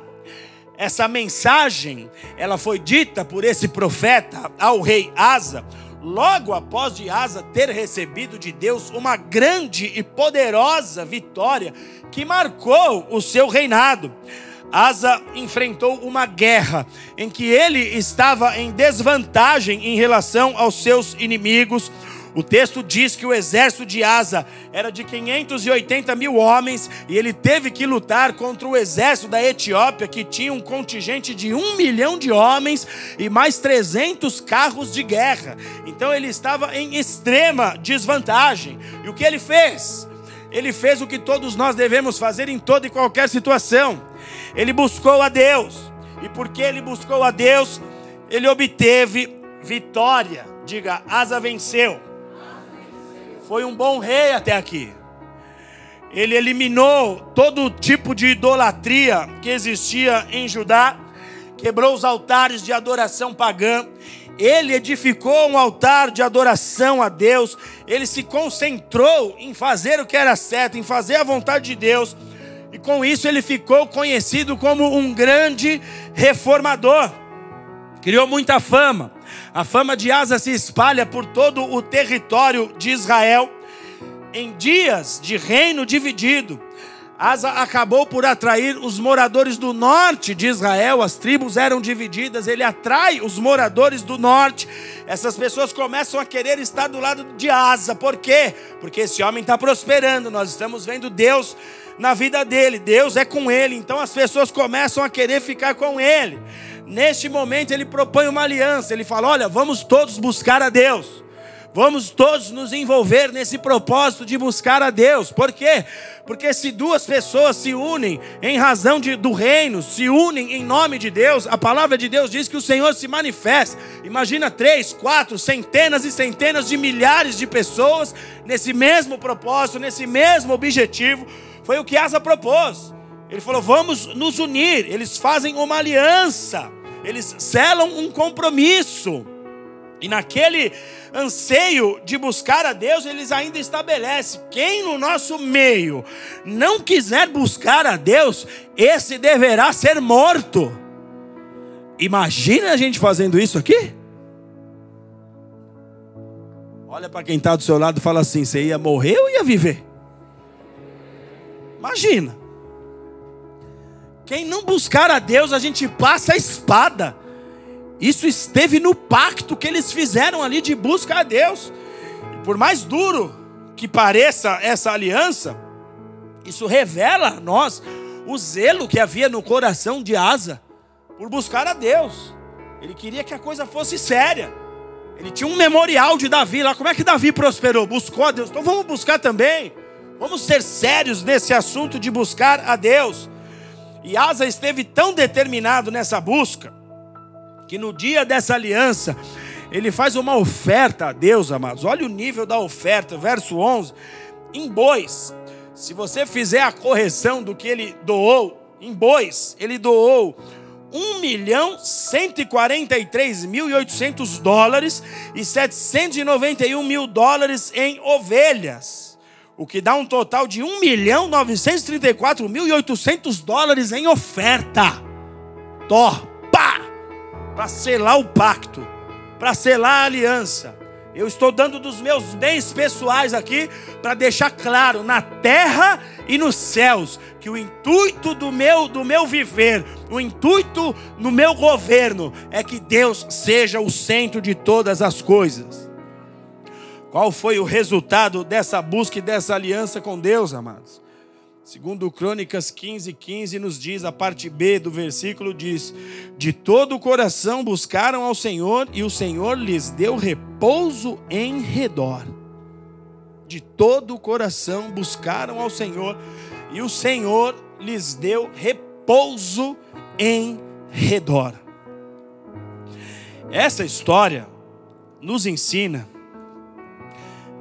Essa mensagem, ela foi dita por esse profeta ao rei Asa, logo após de Asa ter recebido de Deus uma grande e poderosa vitória que marcou o seu reinado. Asa enfrentou uma guerra em que ele estava em desvantagem em relação aos seus inimigos. O texto diz que o exército de Asa era de 580 mil homens e ele teve que lutar contra o exército da Etiópia, que tinha um contingente de um milhão de homens e mais 300 carros de guerra. Então ele estava em extrema desvantagem. E o que ele fez? Ele fez o que todos nós devemos fazer em toda e qualquer situação ele buscou a Deus. E porque ele buscou a Deus, ele obteve vitória. Diga, Asa venceu. Foi um bom rei até aqui. Ele eliminou todo tipo de idolatria que existia em Judá, quebrou os altares de adoração pagã. Ele edificou um altar de adoração a Deus. Ele se concentrou em fazer o que era certo, em fazer a vontade de Deus com isso ele ficou conhecido como um grande reformador. Criou muita fama. A fama de Asa se espalha por todo o território de Israel. Em dias de reino dividido, Asa acabou por atrair os moradores do norte de Israel, as tribos eram divididas, ele atrai os moradores do norte. Essas pessoas começam a querer estar do lado de Asa, por quê? Porque esse homem está prosperando, nós estamos vendo Deus na vida dele, Deus é com ele, então as pessoas começam a querer ficar com ele. Neste momento ele propõe uma aliança, ele fala: Olha, vamos todos buscar a Deus. Vamos todos nos envolver nesse propósito de buscar a Deus. Por quê? Porque se duas pessoas se unem em razão de, do reino, se unem em nome de Deus, a palavra de Deus diz que o Senhor se manifesta. Imagina três, quatro, centenas e centenas de milhares de pessoas nesse mesmo propósito, nesse mesmo objetivo. Foi o que Asa propôs. Ele falou: vamos nos unir. Eles fazem uma aliança, eles selam um compromisso. E naquele anseio de buscar a Deus, eles ainda estabelecem: quem no nosso meio não quiser buscar a Deus, esse deverá ser morto. Imagina a gente fazendo isso aqui? Olha para quem está do seu lado e fala assim: você ia morrer ou ia viver? Imagina. Quem não buscar a Deus, a gente passa a espada. Isso esteve no pacto que eles fizeram ali de busca a Deus. E por mais duro que pareça essa aliança, isso revela a nós o zelo que havia no coração de Asa por buscar a Deus. Ele queria que a coisa fosse séria. Ele tinha um memorial de Davi lá. Como é que Davi prosperou? Buscou a Deus. Então vamos buscar também. Vamos ser sérios nesse assunto de buscar a Deus. E Asa esteve tão determinado nessa busca que no dia dessa aliança, ele faz uma oferta a Deus, amados. Olha o nível da oferta, verso 11. Em bois, se você fizer a correção do que ele doou, em bois, ele doou 1 milhão 143 mil e 800 dólares e 791 mil dólares em ovelhas. O que dá um total de 1 milhão 934 mil e 800 dólares em oferta. Pá! para selar o pacto, para selar a aliança. Eu estou dando dos meus bens pessoais aqui para deixar claro na terra e nos céus que o intuito do meu do meu viver, o intuito no meu governo é que Deus seja o centro de todas as coisas. Qual foi o resultado dessa busca e dessa aliança com Deus, amados? Segundo Crônicas 15, 15 nos diz, a parte B do versículo diz: De todo o coração buscaram ao Senhor e o Senhor lhes deu repouso em redor. De todo o coração buscaram ao Senhor e o Senhor lhes deu repouso em redor. Essa história nos ensina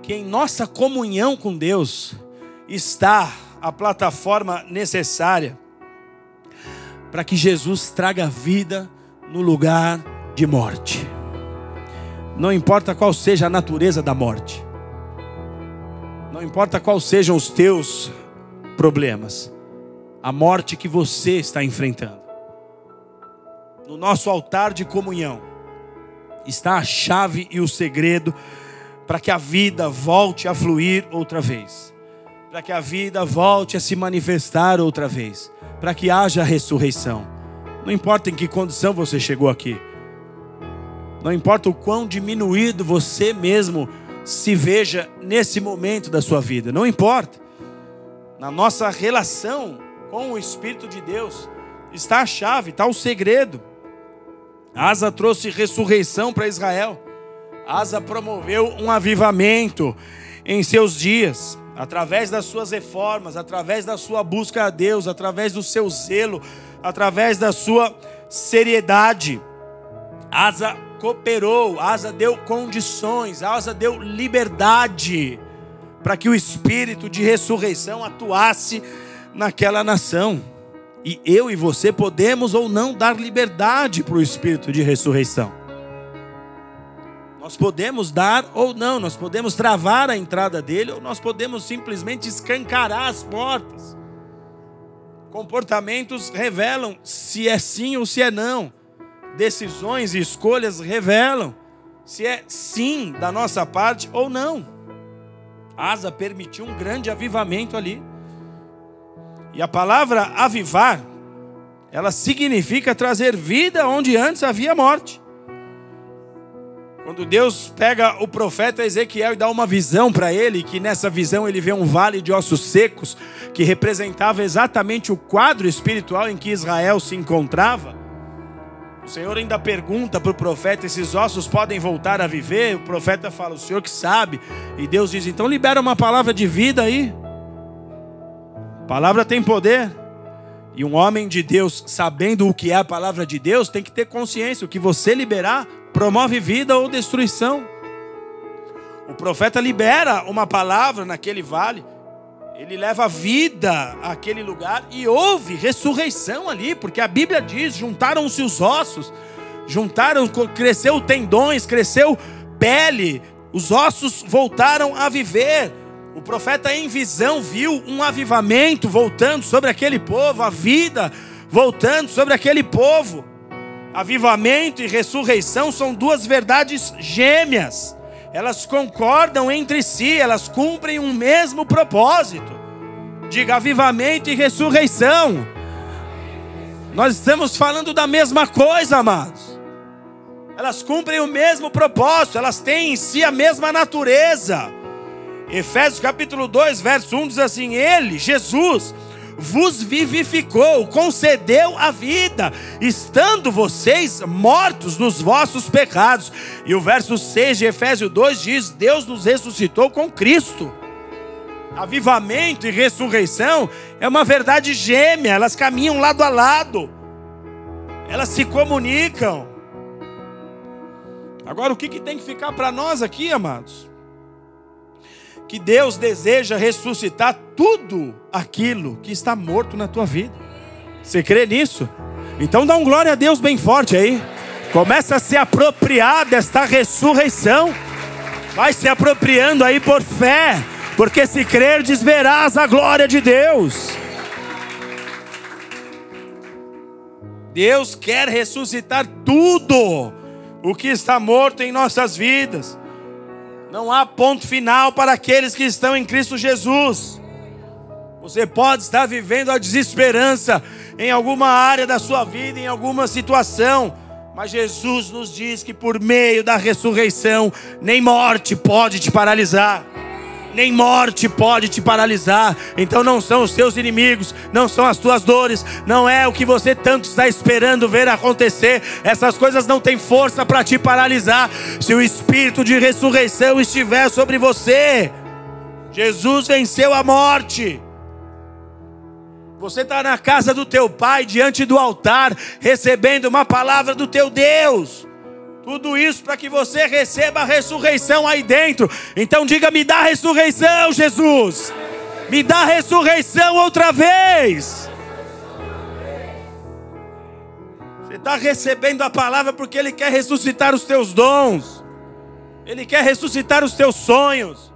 que em nossa comunhão com Deus está a plataforma necessária para que Jesus traga vida no lugar de morte. Não importa qual seja a natureza da morte, não importa quais sejam os teus problemas, a morte que você está enfrentando. No nosso altar de comunhão está a chave e o segredo para que a vida volte a fluir outra vez para que a vida volte a se manifestar outra vez, para que haja ressurreição. Não importa em que condição você chegou aqui, não importa o quão diminuído você mesmo se veja nesse momento da sua vida, não importa. Na nossa relação com o Espírito de Deus está a chave, está o segredo. Asa trouxe ressurreição para Israel. Asa promoveu um avivamento em seus dias através das suas reformas, através da sua busca a Deus, através do seu zelo, através da sua seriedade. Asa cooperou, Asa deu condições, Asa deu liberdade para que o espírito de ressurreição atuasse naquela nação. E eu e você podemos ou não dar liberdade para o espírito de ressurreição. Nós podemos dar ou não, nós podemos travar a entrada dele ou nós podemos simplesmente escancarar as portas. Comportamentos revelam se é sim ou se é não. Decisões e escolhas revelam se é sim da nossa parte ou não. Asa permitiu um grande avivamento ali. E a palavra avivar, ela significa trazer vida onde antes havia morte. Quando Deus pega o profeta Ezequiel e dá uma visão para ele, que nessa visão ele vê um vale de ossos secos, que representava exatamente o quadro espiritual em que Israel se encontrava. O Senhor ainda pergunta para o profeta: esses ossos podem voltar a viver? O profeta fala: o Senhor que sabe. E Deus diz: então libera uma palavra de vida aí. palavra tem poder. E um homem de Deus, sabendo o que é a palavra de Deus, tem que ter consciência: o que você liberar promove vida ou destruição. O profeta libera uma palavra naquele vale, ele leva vida àquele lugar e houve ressurreição ali, porque a Bíblia diz: juntaram-se os ossos, juntaram, cresceu tendões, cresceu pele, os ossos voltaram a viver. O profeta em visão viu um avivamento voltando sobre aquele povo, a vida voltando sobre aquele povo. Avivamento e ressurreição são duas verdades gêmeas. Elas concordam entre si, elas cumprem um mesmo propósito. Diga avivamento e ressurreição. Nós estamos falando da mesma coisa, amados. Elas cumprem o mesmo propósito, elas têm em si a mesma natureza. Efésios capítulo 2, verso 1 diz assim: Ele, Jesus, vos vivificou, concedeu a vida, estando vocês mortos nos vossos pecados. E o verso 6 de Efésios 2 diz: Deus nos ressuscitou com Cristo. Avivamento e ressurreição é uma verdade gêmea, elas caminham lado a lado, elas se comunicam. Agora, o que, que tem que ficar para nós aqui, amados? Que Deus deseja ressuscitar tudo aquilo que está morto na tua vida. Você crê nisso? Então dá um glória a Deus bem forte aí. Começa a se apropriar desta ressurreição. Vai se apropriando aí por fé, porque se crer, verás a glória de Deus. Deus quer ressuscitar tudo o que está morto em nossas vidas. Não há ponto final para aqueles que estão em Cristo Jesus. Você pode estar vivendo a desesperança em alguma área da sua vida, em alguma situação, mas Jesus nos diz que por meio da ressurreição, nem morte pode te paralisar nem morte pode te paralisar. Então não são os teus inimigos, não são as tuas dores, não é o que você tanto está esperando ver acontecer. Essas coisas não têm força para te paralisar. Se o espírito de ressurreição estiver sobre você, Jesus venceu a morte. Você está na casa do teu pai, diante do altar, recebendo uma palavra do teu Deus. Tudo isso para que você receba a ressurreição aí dentro. Então diga: me dá ressurreição, Jesus. Me dá ressurreição outra vez. Você está recebendo a palavra porque Ele quer ressuscitar os teus dons. Ele quer ressuscitar os teus sonhos.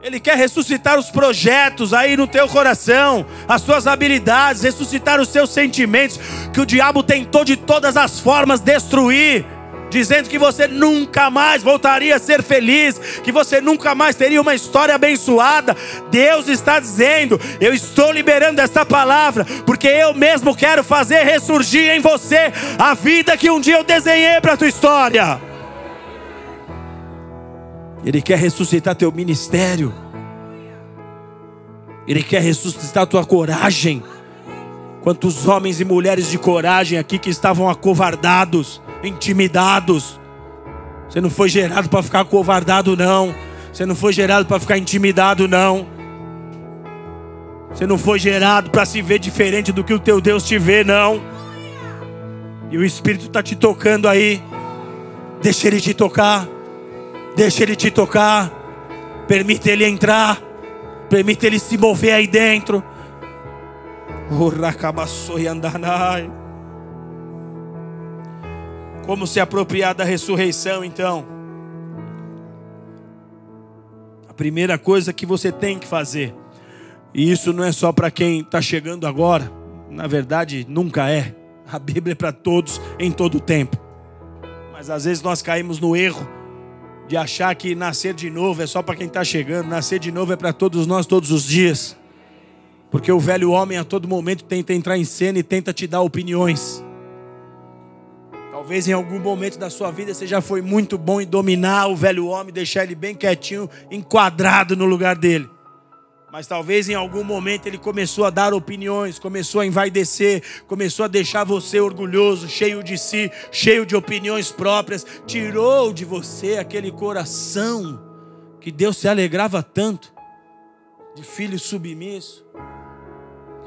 Ele quer ressuscitar os projetos aí no teu coração, as suas habilidades, ressuscitar os seus sentimentos que o diabo tentou de todas as formas destruir dizendo que você nunca mais voltaria a ser feliz, que você nunca mais teria uma história abençoada. Deus está dizendo: Eu estou liberando esta palavra, porque eu mesmo quero fazer ressurgir em você a vida que um dia eu desenhei para a tua história. Ele quer ressuscitar teu ministério. Ele quer ressuscitar tua coragem. Quantos homens e mulheres de coragem aqui que estavam acovardados, intimidados. Você não foi gerado para ficar covardado, não. Você não foi gerado para ficar intimidado, não. Você não foi gerado para se ver diferente do que o teu Deus te vê, não. E o Espírito está te tocando aí. Deixa ele te tocar. Deixa ele te tocar. Permite ele entrar. Permite ele se mover aí dentro. Como se apropriar da ressurreição, então? A primeira coisa que você tem que fazer, e isso não é só para quem está chegando agora, na verdade nunca é. A Bíblia é para todos em todo tempo. Mas às vezes nós caímos no erro de achar que nascer de novo é só para quem está chegando, nascer de novo é para todos nós todos os dias. Porque o velho homem a todo momento tenta entrar em cena e tenta te dar opiniões. Talvez em algum momento da sua vida você já foi muito bom em dominar o velho homem, deixar ele bem quietinho, enquadrado no lugar dele. Mas talvez em algum momento ele começou a dar opiniões, começou a envaidecer, começou a deixar você orgulhoso, cheio de si, cheio de opiniões próprias, tirou de você aquele coração que Deus se alegrava tanto, de filho submisso.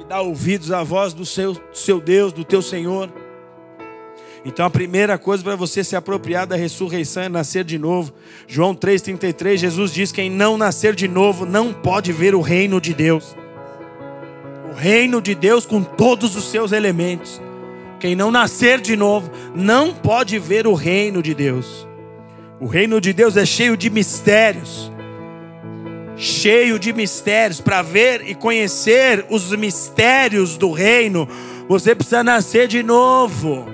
Dá ouvidos à voz do seu, do seu Deus, do teu Senhor. Então a primeira coisa para você se apropriar da ressurreição é nascer de novo. João 3,33, Jesus diz: quem não nascer de novo não pode ver o reino de Deus. O reino de Deus com todos os seus elementos. Quem não nascer de novo não pode ver o reino de Deus. O reino de Deus é cheio de mistérios. Cheio de mistérios. Para ver e conhecer os mistérios do reino, você precisa nascer de novo.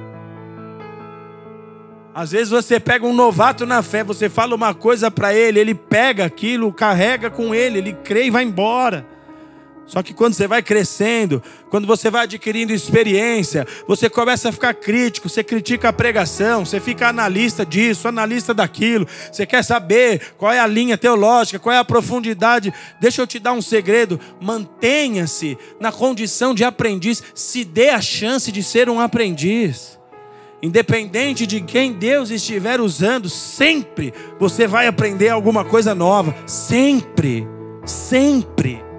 Às vezes você pega um novato na fé, você fala uma coisa para ele, ele pega aquilo, carrega com ele, ele crê e vai embora. Só que quando você vai crescendo, quando você vai adquirindo experiência, você começa a ficar crítico, você critica a pregação, você fica analista disso, analista daquilo, você quer saber qual é a linha teológica, qual é a profundidade. Deixa eu te dar um segredo: mantenha-se na condição de aprendiz, se dê a chance de ser um aprendiz. Independente de quem Deus estiver usando, sempre você vai aprender alguma coisa nova. Sempre, sempre.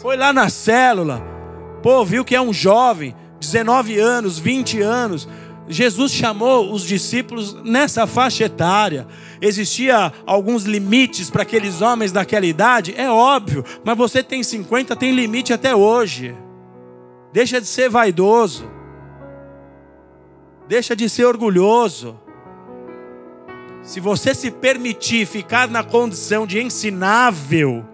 Foi lá na célula, pô, viu que é um jovem, 19 anos, 20 anos. Jesus chamou os discípulos nessa faixa etária. Existia alguns limites para aqueles homens daquela idade? É óbvio, mas você tem 50, tem limite até hoje. Deixa de ser vaidoso. Deixa de ser orgulhoso. Se você se permitir ficar na condição de ensinável,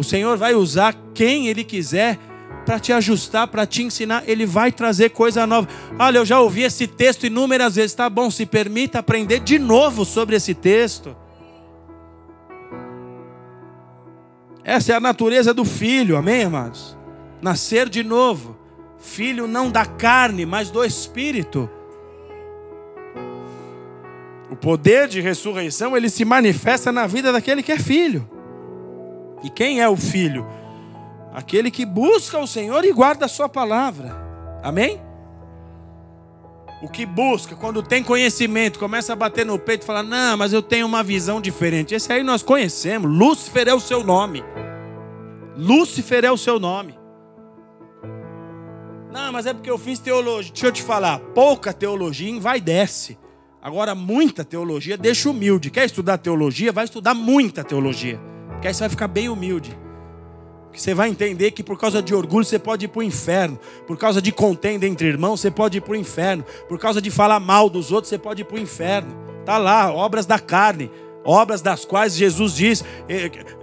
o Senhor vai usar quem Ele quiser para te ajustar, para te ensinar. Ele vai trazer coisa nova. Olha, eu já ouvi esse texto inúmeras vezes. Tá bom, se permita aprender de novo sobre esse texto. Essa é a natureza do filho, amém, amados? Nascer de novo filho não da carne, mas do espírito. O poder de ressurreição, ele se manifesta na vida daquele que é filho. E quem é o filho? Aquele que busca o Senhor e guarda a sua palavra. Amém? O que busca, quando tem conhecimento, começa a bater no peito e fala: Não, mas eu tenho uma visão diferente. Esse aí nós conhecemos. Lúcifer é o seu nome. Lúcifer é o seu nome. Não, mas é porque eu fiz teologia. Deixa eu te falar, pouca teologia envaidece. Agora, muita teologia deixa humilde. Quer estudar teologia? Vai estudar muita teologia. Porque aí você vai ficar bem humilde. Porque você vai entender que por causa de orgulho você pode ir para o inferno. Por causa de contenda entre irmãos, você pode ir para o inferno. Por causa de falar mal dos outros, você pode ir para o inferno. Está lá, obras da carne obras das quais Jesus diz: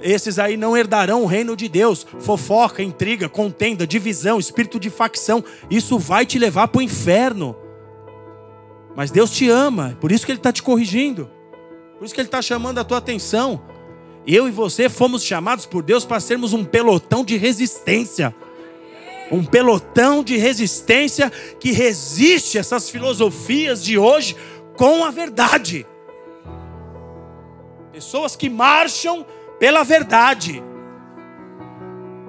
esses aí não herdarão o reino de Deus. Fofoca, intriga, contenda, divisão, espírito de facção, isso vai te levar para o inferno. Mas Deus te ama, por isso que Ele está te corrigindo, por isso que Ele está chamando a tua atenção. Eu e você fomos chamados por Deus para sermos um pelotão de resistência. Um pelotão de resistência que resiste essas filosofias de hoje com a verdade. Pessoas que marcham pela verdade.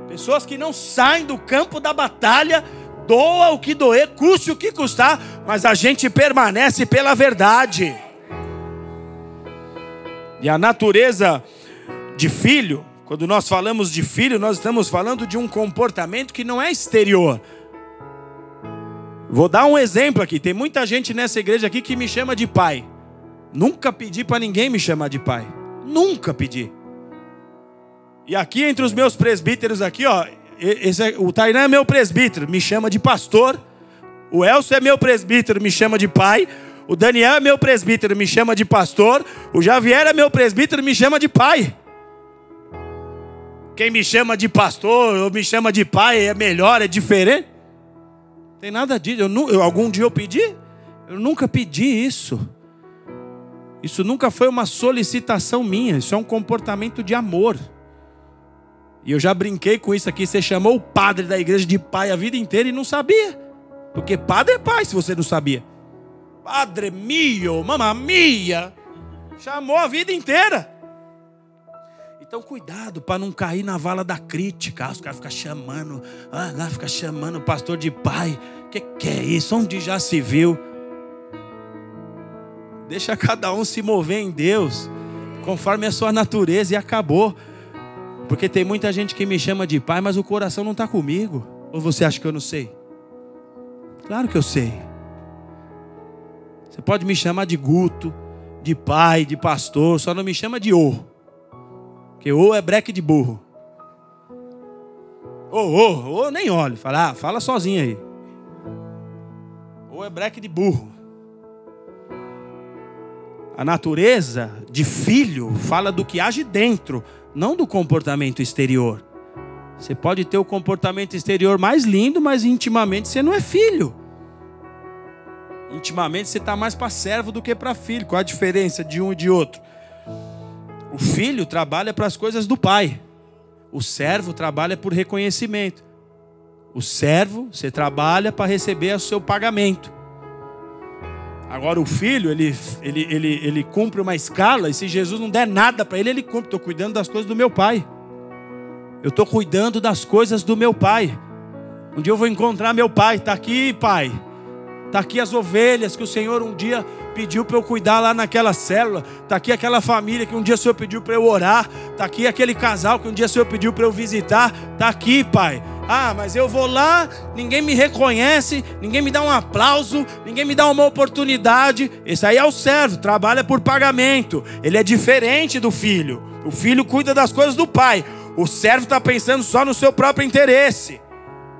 Pessoas que não saem do campo da batalha, doa o que doer, custe o que custar, mas a gente permanece pela verdade. E a natureza de filho, quando nós falamos de filho, nós estamos falando de um comportamento que não é exterior. Vou dar um exemplo aqui. Tem muita gente nessa igreja aqui que me chama de pai. Nunca pedi para ninguém me chamar de pai. Nunca pedi. E aqui entre os meus presbíteros aqui, ó, esse é, o Tainan é meu presbítero, me chama de pastor. O Elcio é meu presbítero, me chama de pai. O Daniel é meu presbítero, me chama de pastor. O Javier é meu presbítero, me chama de pai. Quem me chama de pastor ou me chama de pai é melhor, é diferente? Tem nada disso. Eu, eu, algum dia eu pedi? Eu nunca pedi isso. Isso nunca foi uma solicitação minha, isso é um comportamento de amor. E eu já brinquei com isso aqui. Você chamou o padre da igreja de pai a vida inteira e não sabia. Porque padre é pai, se você não sabia. Padre mio, mamma mia. Chamou a vida inteira. Então, cuidado para não cair na vala da crítica. Ah, os caras ficam chamando, ah, lá fica chamando o pastor de pai. O que, que é isso? Onde já se viu? Deixa cada um se mover em Deus, conforme a sua natureza, e acabou. Porque tem muita gente que me chama de pai, mas o coração não está comigo. Ou você acha que eu não sei? Claro que eu sei. Você pode me chamar de Guto, de pai, de pastor, só não me chama de O. Porque O é breque de burro. Ô, ô, ô, nem olhe. Fala, ah, fala sozinho aí. O é breque de burro. A natureza de filho fala do que age dentro, não do comportamento exterior. Você pode ter o comportamento exterior mais lindo, mas intimamente você não é filho. Intimamente você está mais para servo do que para filho. Qual a diferença de um e de outro? O filho trabalha para as coisas do pai. O servo trabalha por reconhecimento. O servo, você trabalha para receber o seu pagamento. Agora o filho, ele, ele, ele, ele cumpre uma escala, e se Jesus não der nada para ele, ele cumpre. Estou cuidando das coisas do meu pai. Eu estou cuidando das coisas do meu pai. Um dia eu vou encontrar meu pai. Está aqui, pai. Está aqui as ovelhas que o Senhor um dia pediu para eu cuidar lá naquela célula. Está aqui aquela família que um dia o Senhor pediu para eu orar. Está aqui aquele casal que um dia o Senhor pediu para eu visitar. Está aqui, pai. Ah, mas eu vou lá, ninguém me reconhece, ninguém me dá um aplauso, ninguém me dá uma oportunidade. Esse aí é o servo, trabalha por pagamento. Ele é diferente do filho. O filho cuida das coisas do pai. O servo está pensando só no seu próprio interesse.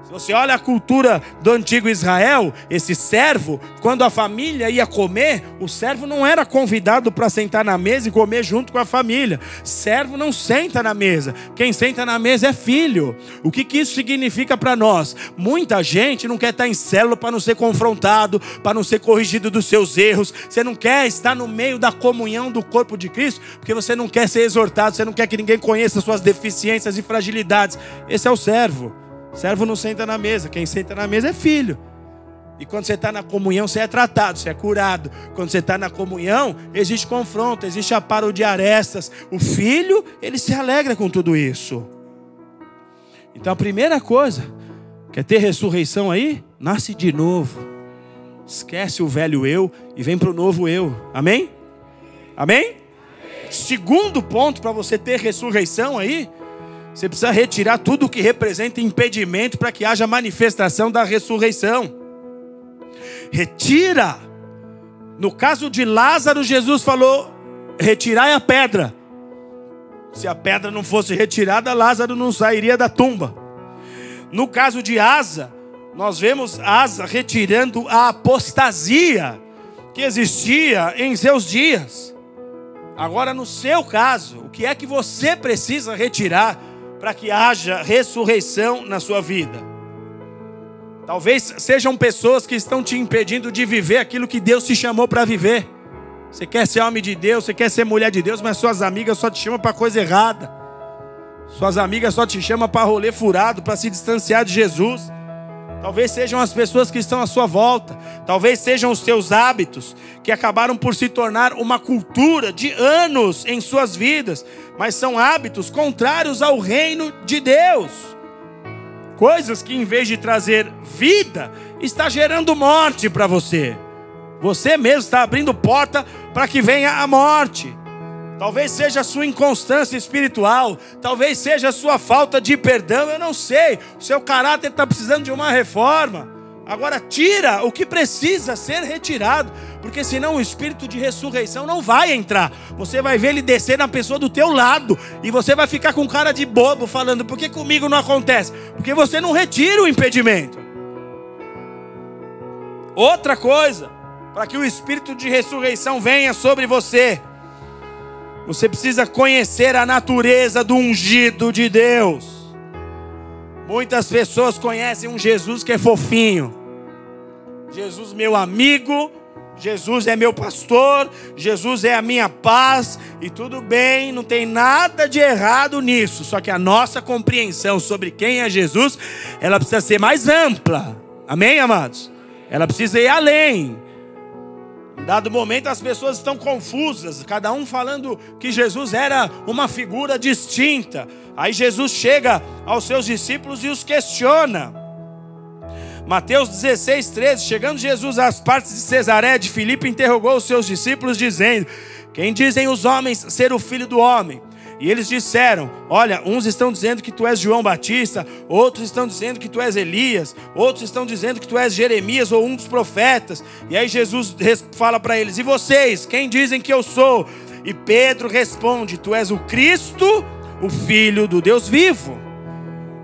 Se você olha a cultura do antigo Israel, esse servo, quando a família ia comer, o servo não era convidado para sentar na mesa e comer junto com a família. Servo não senta na mesa. Quem senta na mesa é filho. O que, que isso significa para nós? Muita gente não quer estar em célula para não ser confrontado, para não ser corrigido dos seus erros. Você não quer estar no meio da comunhão do corpo de Cristo, porque você não quer ser exortado, você não quer que ninguém conheça suas deficiências e fragilidades. Esse é o servo. Servo não senta na mesa, quem senta na mesa é filho. E quando você está na comunhão, você é tratado, você é curado. Quando você está na comunhão, existe confronto, existe aparo de arestas. O filho, ele se alegra com tudo isso. Então a primeira coisa, quer ter ressurreição aí? Nasce de novo. Esquece o velho eu e vem para o novo eu. Amém? Amém? Amém? Segundo ponto para você ter ressurreição aí, você precisa retirar tudo o que representa impedimento para que haja manifestação da ressurreição. Retira. No caso de Lázaro, Jesus falou: retirai a pedra. Se a pedra não fosse retirada, Lázaro não sairia da tumba. No caso de Asa, nós vemos Asa retirando a apostasia que existia em seus dias. Agora, no seu caso, o que é que você precisa retirar para que haja ressurreição na sua vida. Talvez sejam pessoas que estão te impedindo de viver aquilo que Deus te chamou para viver. Você quer ser homem de Deus, você quer ser mulher de Deus, mas suas amigas só te chamam para coisa errada. Suas amigas só te chamam para rolê furado, para se distanciar de Jesus. Talvez sejam as pessoas que estão à sua volta, talvez sejam os seus hábitos que acabaram por se tornar uma cultura de anos em suas vidas, mas são hábitos contrários ao reino de Deus. Coisas que em vez de trazer vida, está gerando morte para você. Você mesmo está abrindo porta para que venha a morte. Talvez seja a sua inconstância espiritual, talvez seja a sua falta de perdão, eu não sei. O seu caráter está precisando de uma reforma. Agora tira o que precisa ser retirado, porque senão o espírito de ressurreição não vai entrar. Você vai ver ele descer na pessoa do teu lado e você vai ficar com cara de bobo falando: "Por que comigo não acontece?" Porque você não retira o impedimento. Outra coisa, para que o espírito de ressurreição venha sobre você, você precisa conhecer a natureza do ungido de Deus. Muitas pessoas conhecem um Jesus que é fofinho. Jesus, meu amigo, Jesus é meu pastor, Jesus é a minha paz, e tudo bem, não tem nada de errado nisso. Só que a nossa compreensão sobre quem é Jesus, ela precisa ser mais ampla. Amém, amados? Ela precisa ir além. Dado momento as pessoas estão confusas, cada um falando que Jesus era uma figura distinta. Aí Jesus chega aos seus discípulos e os questiona. Mateus 16, 13. Chegando Jesus às partes de Cesaré de Filipe, interrogou os seus discípulos, dizendo: Quem dizem os homens ser o filho do homem? E eles disseram: Olha, uns estão dizendo que tu és João Batista, outros estão dizendo que tu és Elias, outros estão dizendo que tu és Jeremias ou um dos profetas. E aí Jesus fala para eles: E vocês, quem dizem que eu sou? E Pedro responde: Tu és o Cristo, o Filho do Deus vivo.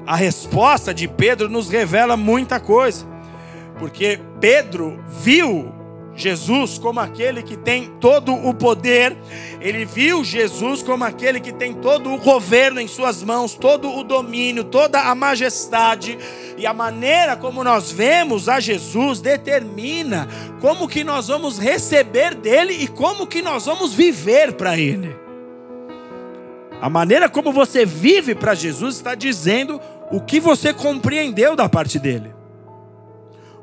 A resposta de Pedro nos revela muita coisa, porque Pedro viu Jesus como aquele que tem todo o poder, ele viu Jesus como aquele que tem todo o governo em suas mãos, todo o domínio, toda a majestade, e a maneira como nós vemos a Jesus determina como que nós vamos receber dele e como que nós vamos viver para ele. A maneira como você vive para Jesus está dizendo o que você compreendeu da parte dele.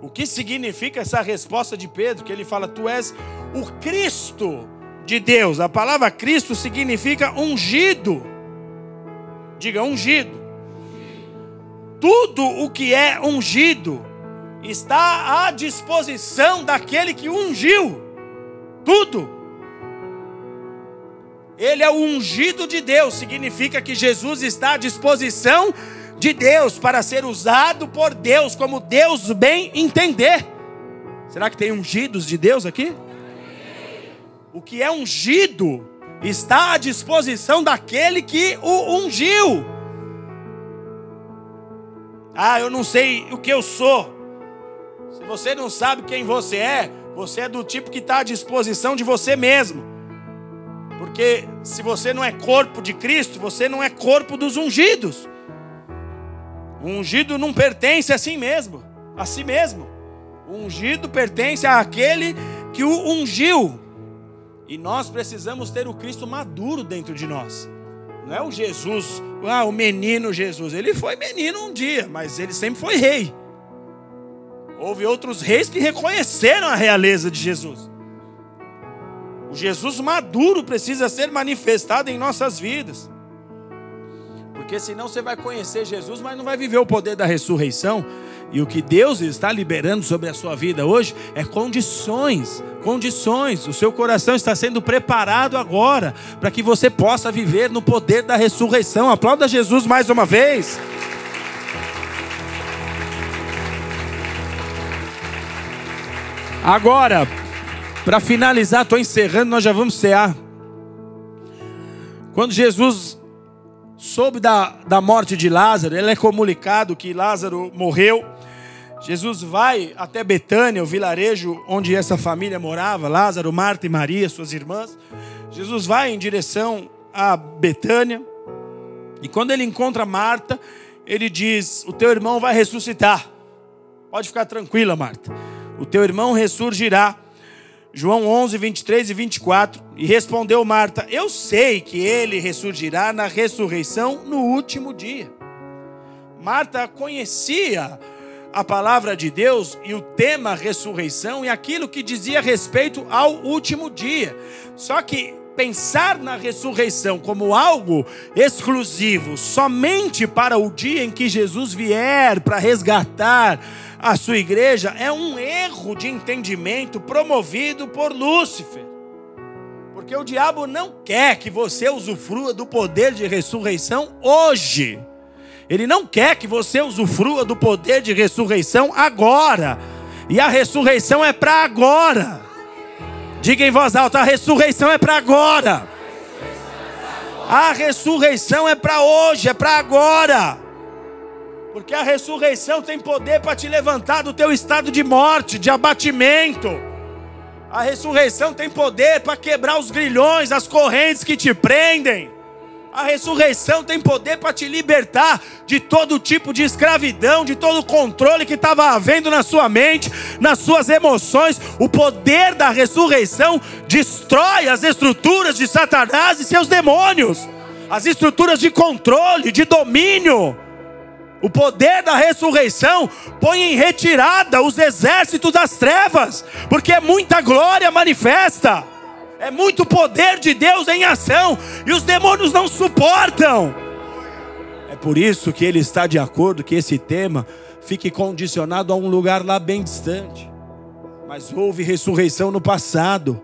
O que significa essa resposta de Pedro, que ele fala: Tu és o Cristo de Deus. A palavra Cristo significa ungido. Diga ungido. Tudo o que é ungido está à disposição daquele que ungiu. Tudo. Ele é o ungido de Deus, significa que Jesus está à disposição de Deus para ser usado por Deus como Deus bem entender. Será que tem ungidos de Deus aqui? O que é ungido está à disposição daquele que o ungiu. Ah, eu não sei o que eu sou. Se você não sabe quem você é, você é do tipo que está à disposição de você mesmo. Porque se você não é corpo de Cristo, você não é corpo dos ungidos. O ungido não pertence a si mesmo, a si mesmo. O ungido pertence àquele que o ungiu. E nós precisamos ter o Cristo maduro dentro de nós. Não é o Jesus, ah, o menino Jesus. Ele foi menino um dia, mas ele sempre foi rei. Houve outros reis que reconheceram a realeza de Jesus. O Jesus maduro precisa ser manifestado em nossas vidas. Porque senão você vai conhecer Jesus, mas não vai viver o poder da ressurreição. E o que Deus está liberando sobre a sua vida hoje é condições, condições. O seu coração está sendo preparado agora para que você possa viver no poder da ressurreição. Aplauda Jesus mais uma vez. Agora, para finalizar, estou encerrando, nós já vamos cear. Quando Jesus soube da, da morte de Lázaro, ele é comunicado que Lázaro morreu. Jesus vai até Betânia, o vilarejo onde essa família morava, Lázaro, Marta e Maria, suas irmãs. Jesus vai em direção a Betânia. E quando ele encontra Marta, ele diz: O teu irmão vai ressuscitar. Pode ficar tranquila, Marta. O teu irmão ressurgirá. João 11, 23 e 24. E respondeu Marta: Eu sei que ele ressurgirá na ressurreição no último dia. Marta conhecia a palavra de Deus e o tema ressurreição e aquilo que dizia respeito ao último dia. Só que pensar na ressurreição como algo exclusivo somente para o dia em que Jesus vier para resgatar a sua igreja é um erro de entendimento promovido por Lúcifer. Porque o diabo não quer que você usufrua do poder de ressurreição hoje. Ele não quer que você usufrua do poder de ressurreição agora. E a ressurreição é para agora. Diga em voz alta: a ressurreição é para agora. A ressurreição é para hoje, é para agora. Porque a ressurreição tem poder para te levantar do teu estado de morte, de abatimento. A ressurreição tem poder para quebrar os grilhões, as correntes que te prendem. A ressurreição tem poder para te libertar de todo tipo de escravidão, de todo o controle que estava havendo na sua mente, nas suas emoções. O poder da ressurreição destrói as estruturas de Satanás e seus demônios, as estruturas de controle, de domínio. O poder da ressurreição põe em retirada os exércitos das trevas, porque é muita glória manifesta, é muito poder de Deus em ação, e os demônios não suportam. É por isso que ele está de acordo que esse tema fique condicionado a um lugar lá bem distante. Mas houve ressurreição no passado.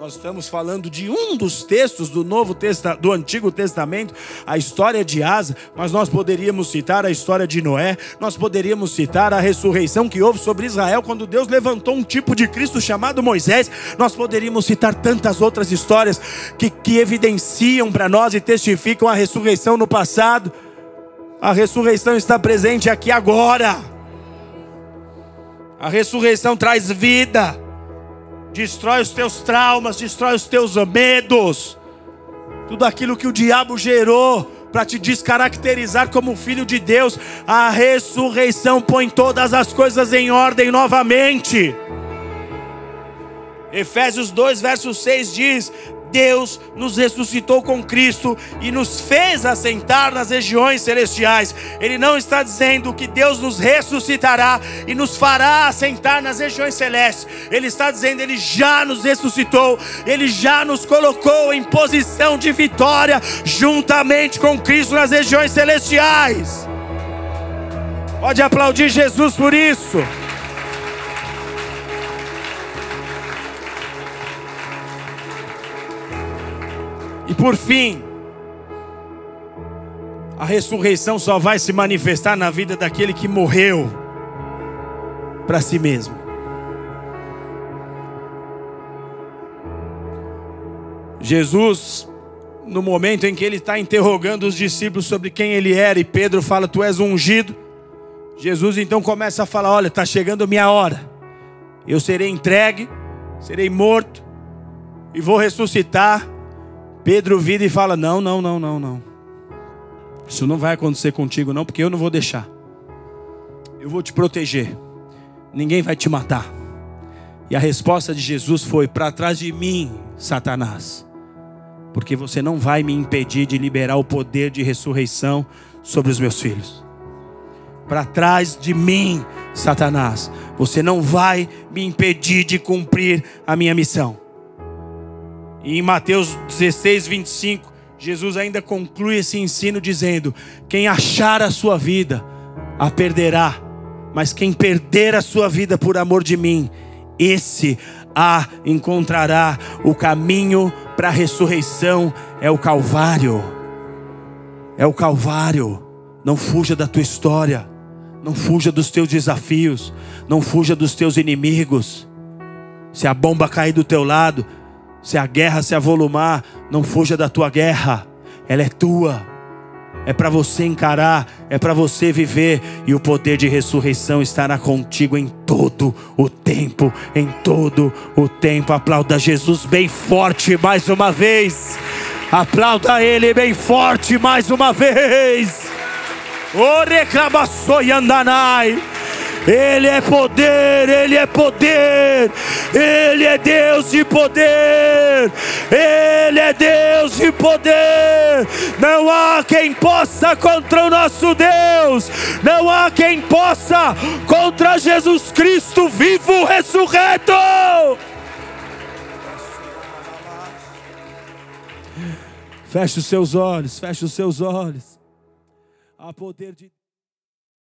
Nós estamos falando de um dos textos do Novo Testa, do Antigo Testamento, a história de Asa, mas nós poderíamos citar a história de Noé, nós poderíamos citar a ressurreição que houve sobre Israel quando Deus levantou um tipo de Cristo chamado Moisés. Nós poderíamos citar tantas outras histórias que, que evidenciam para nós e testificam a ressurreição no passado. A ressurreição está presente aqui agora. A ressurreição traz vida destrói os teus traumas, destrói os teus medos, tudo aquilo que o diabo gerou para te descaracterizar como filho de Deus. A ressurreição põe todas as coisas em ordem novamente. Efésios 2, verso 6 diz: Deus nos ressuscitou com Cristo e nos fez assentar nas regiões celestiais. Ele não está dizendo que Deus nos ressuscitará e nos fará assentar nas regiões celestes. Ele está dizendo, ele já nos ressuscitou, ele já nos colocou em posição de vitória juntamente com Cristo nas regiões celestiais. Pode aplaudir Jesus por isso. E por fim, a ressurreição só vai se manifestar na vida daquele que morreu para si mesmo. Jesus, no momento em que ele está interrogando os discípulos sobre quem ele era, e Pedro fala: Tu és ungido. Jesus então começa a falar: Olha, está chegando minha hora. Eu serei entregue, serei morto e vou ressuscitar Pedro vira e fala: Não, não, não, não, não. Isso não vai acontecer contigo, não, porque eu não vou deixar. Eu vou te proteger. Ninguém vai te matar. E a resposta de Jesus foi: Para trás de mim, Satanás. Porque você não vai me impedir de liberar o poder de ressurreição sobre os meus filhos. Para trás de mim, Satanás. Você não vai me impedir de cumprir a minha missão. E em Mateus 16, 25, Jesus ainda conclui esse ensino dizendo: Quem achar a sua vida, a perderá, mas quem perder a sua vida por amor de mim, esse a encontrará. O caminho para a ressurreição é o Calvário. É o Calvário. Não fuja da tua história. Não fuja dos teus desafios. Não fuja dos teus inimigos. Se a bomba cair do teu lado, se a guerra se avolumar, não fuja da tua guerra. Ela é tua. É para você encarar, é para você viver, e o poder de ressurreição estará contigo em todo o tempo, em todo o tempo. Aplauda Jesus bem forte mais uma vez. Aplauda Ele bem forte mais uma vez. Ore andanai. Ele é poder, Ele é poder, Ele é Deus de poder, Ele é Deus de poder. Não há quem possa contra o nosso Deus, não há quem possa contra Jesus Cristo vivo, ressurreto. Feche os seus olhos, feche os seus olhos. Há poder de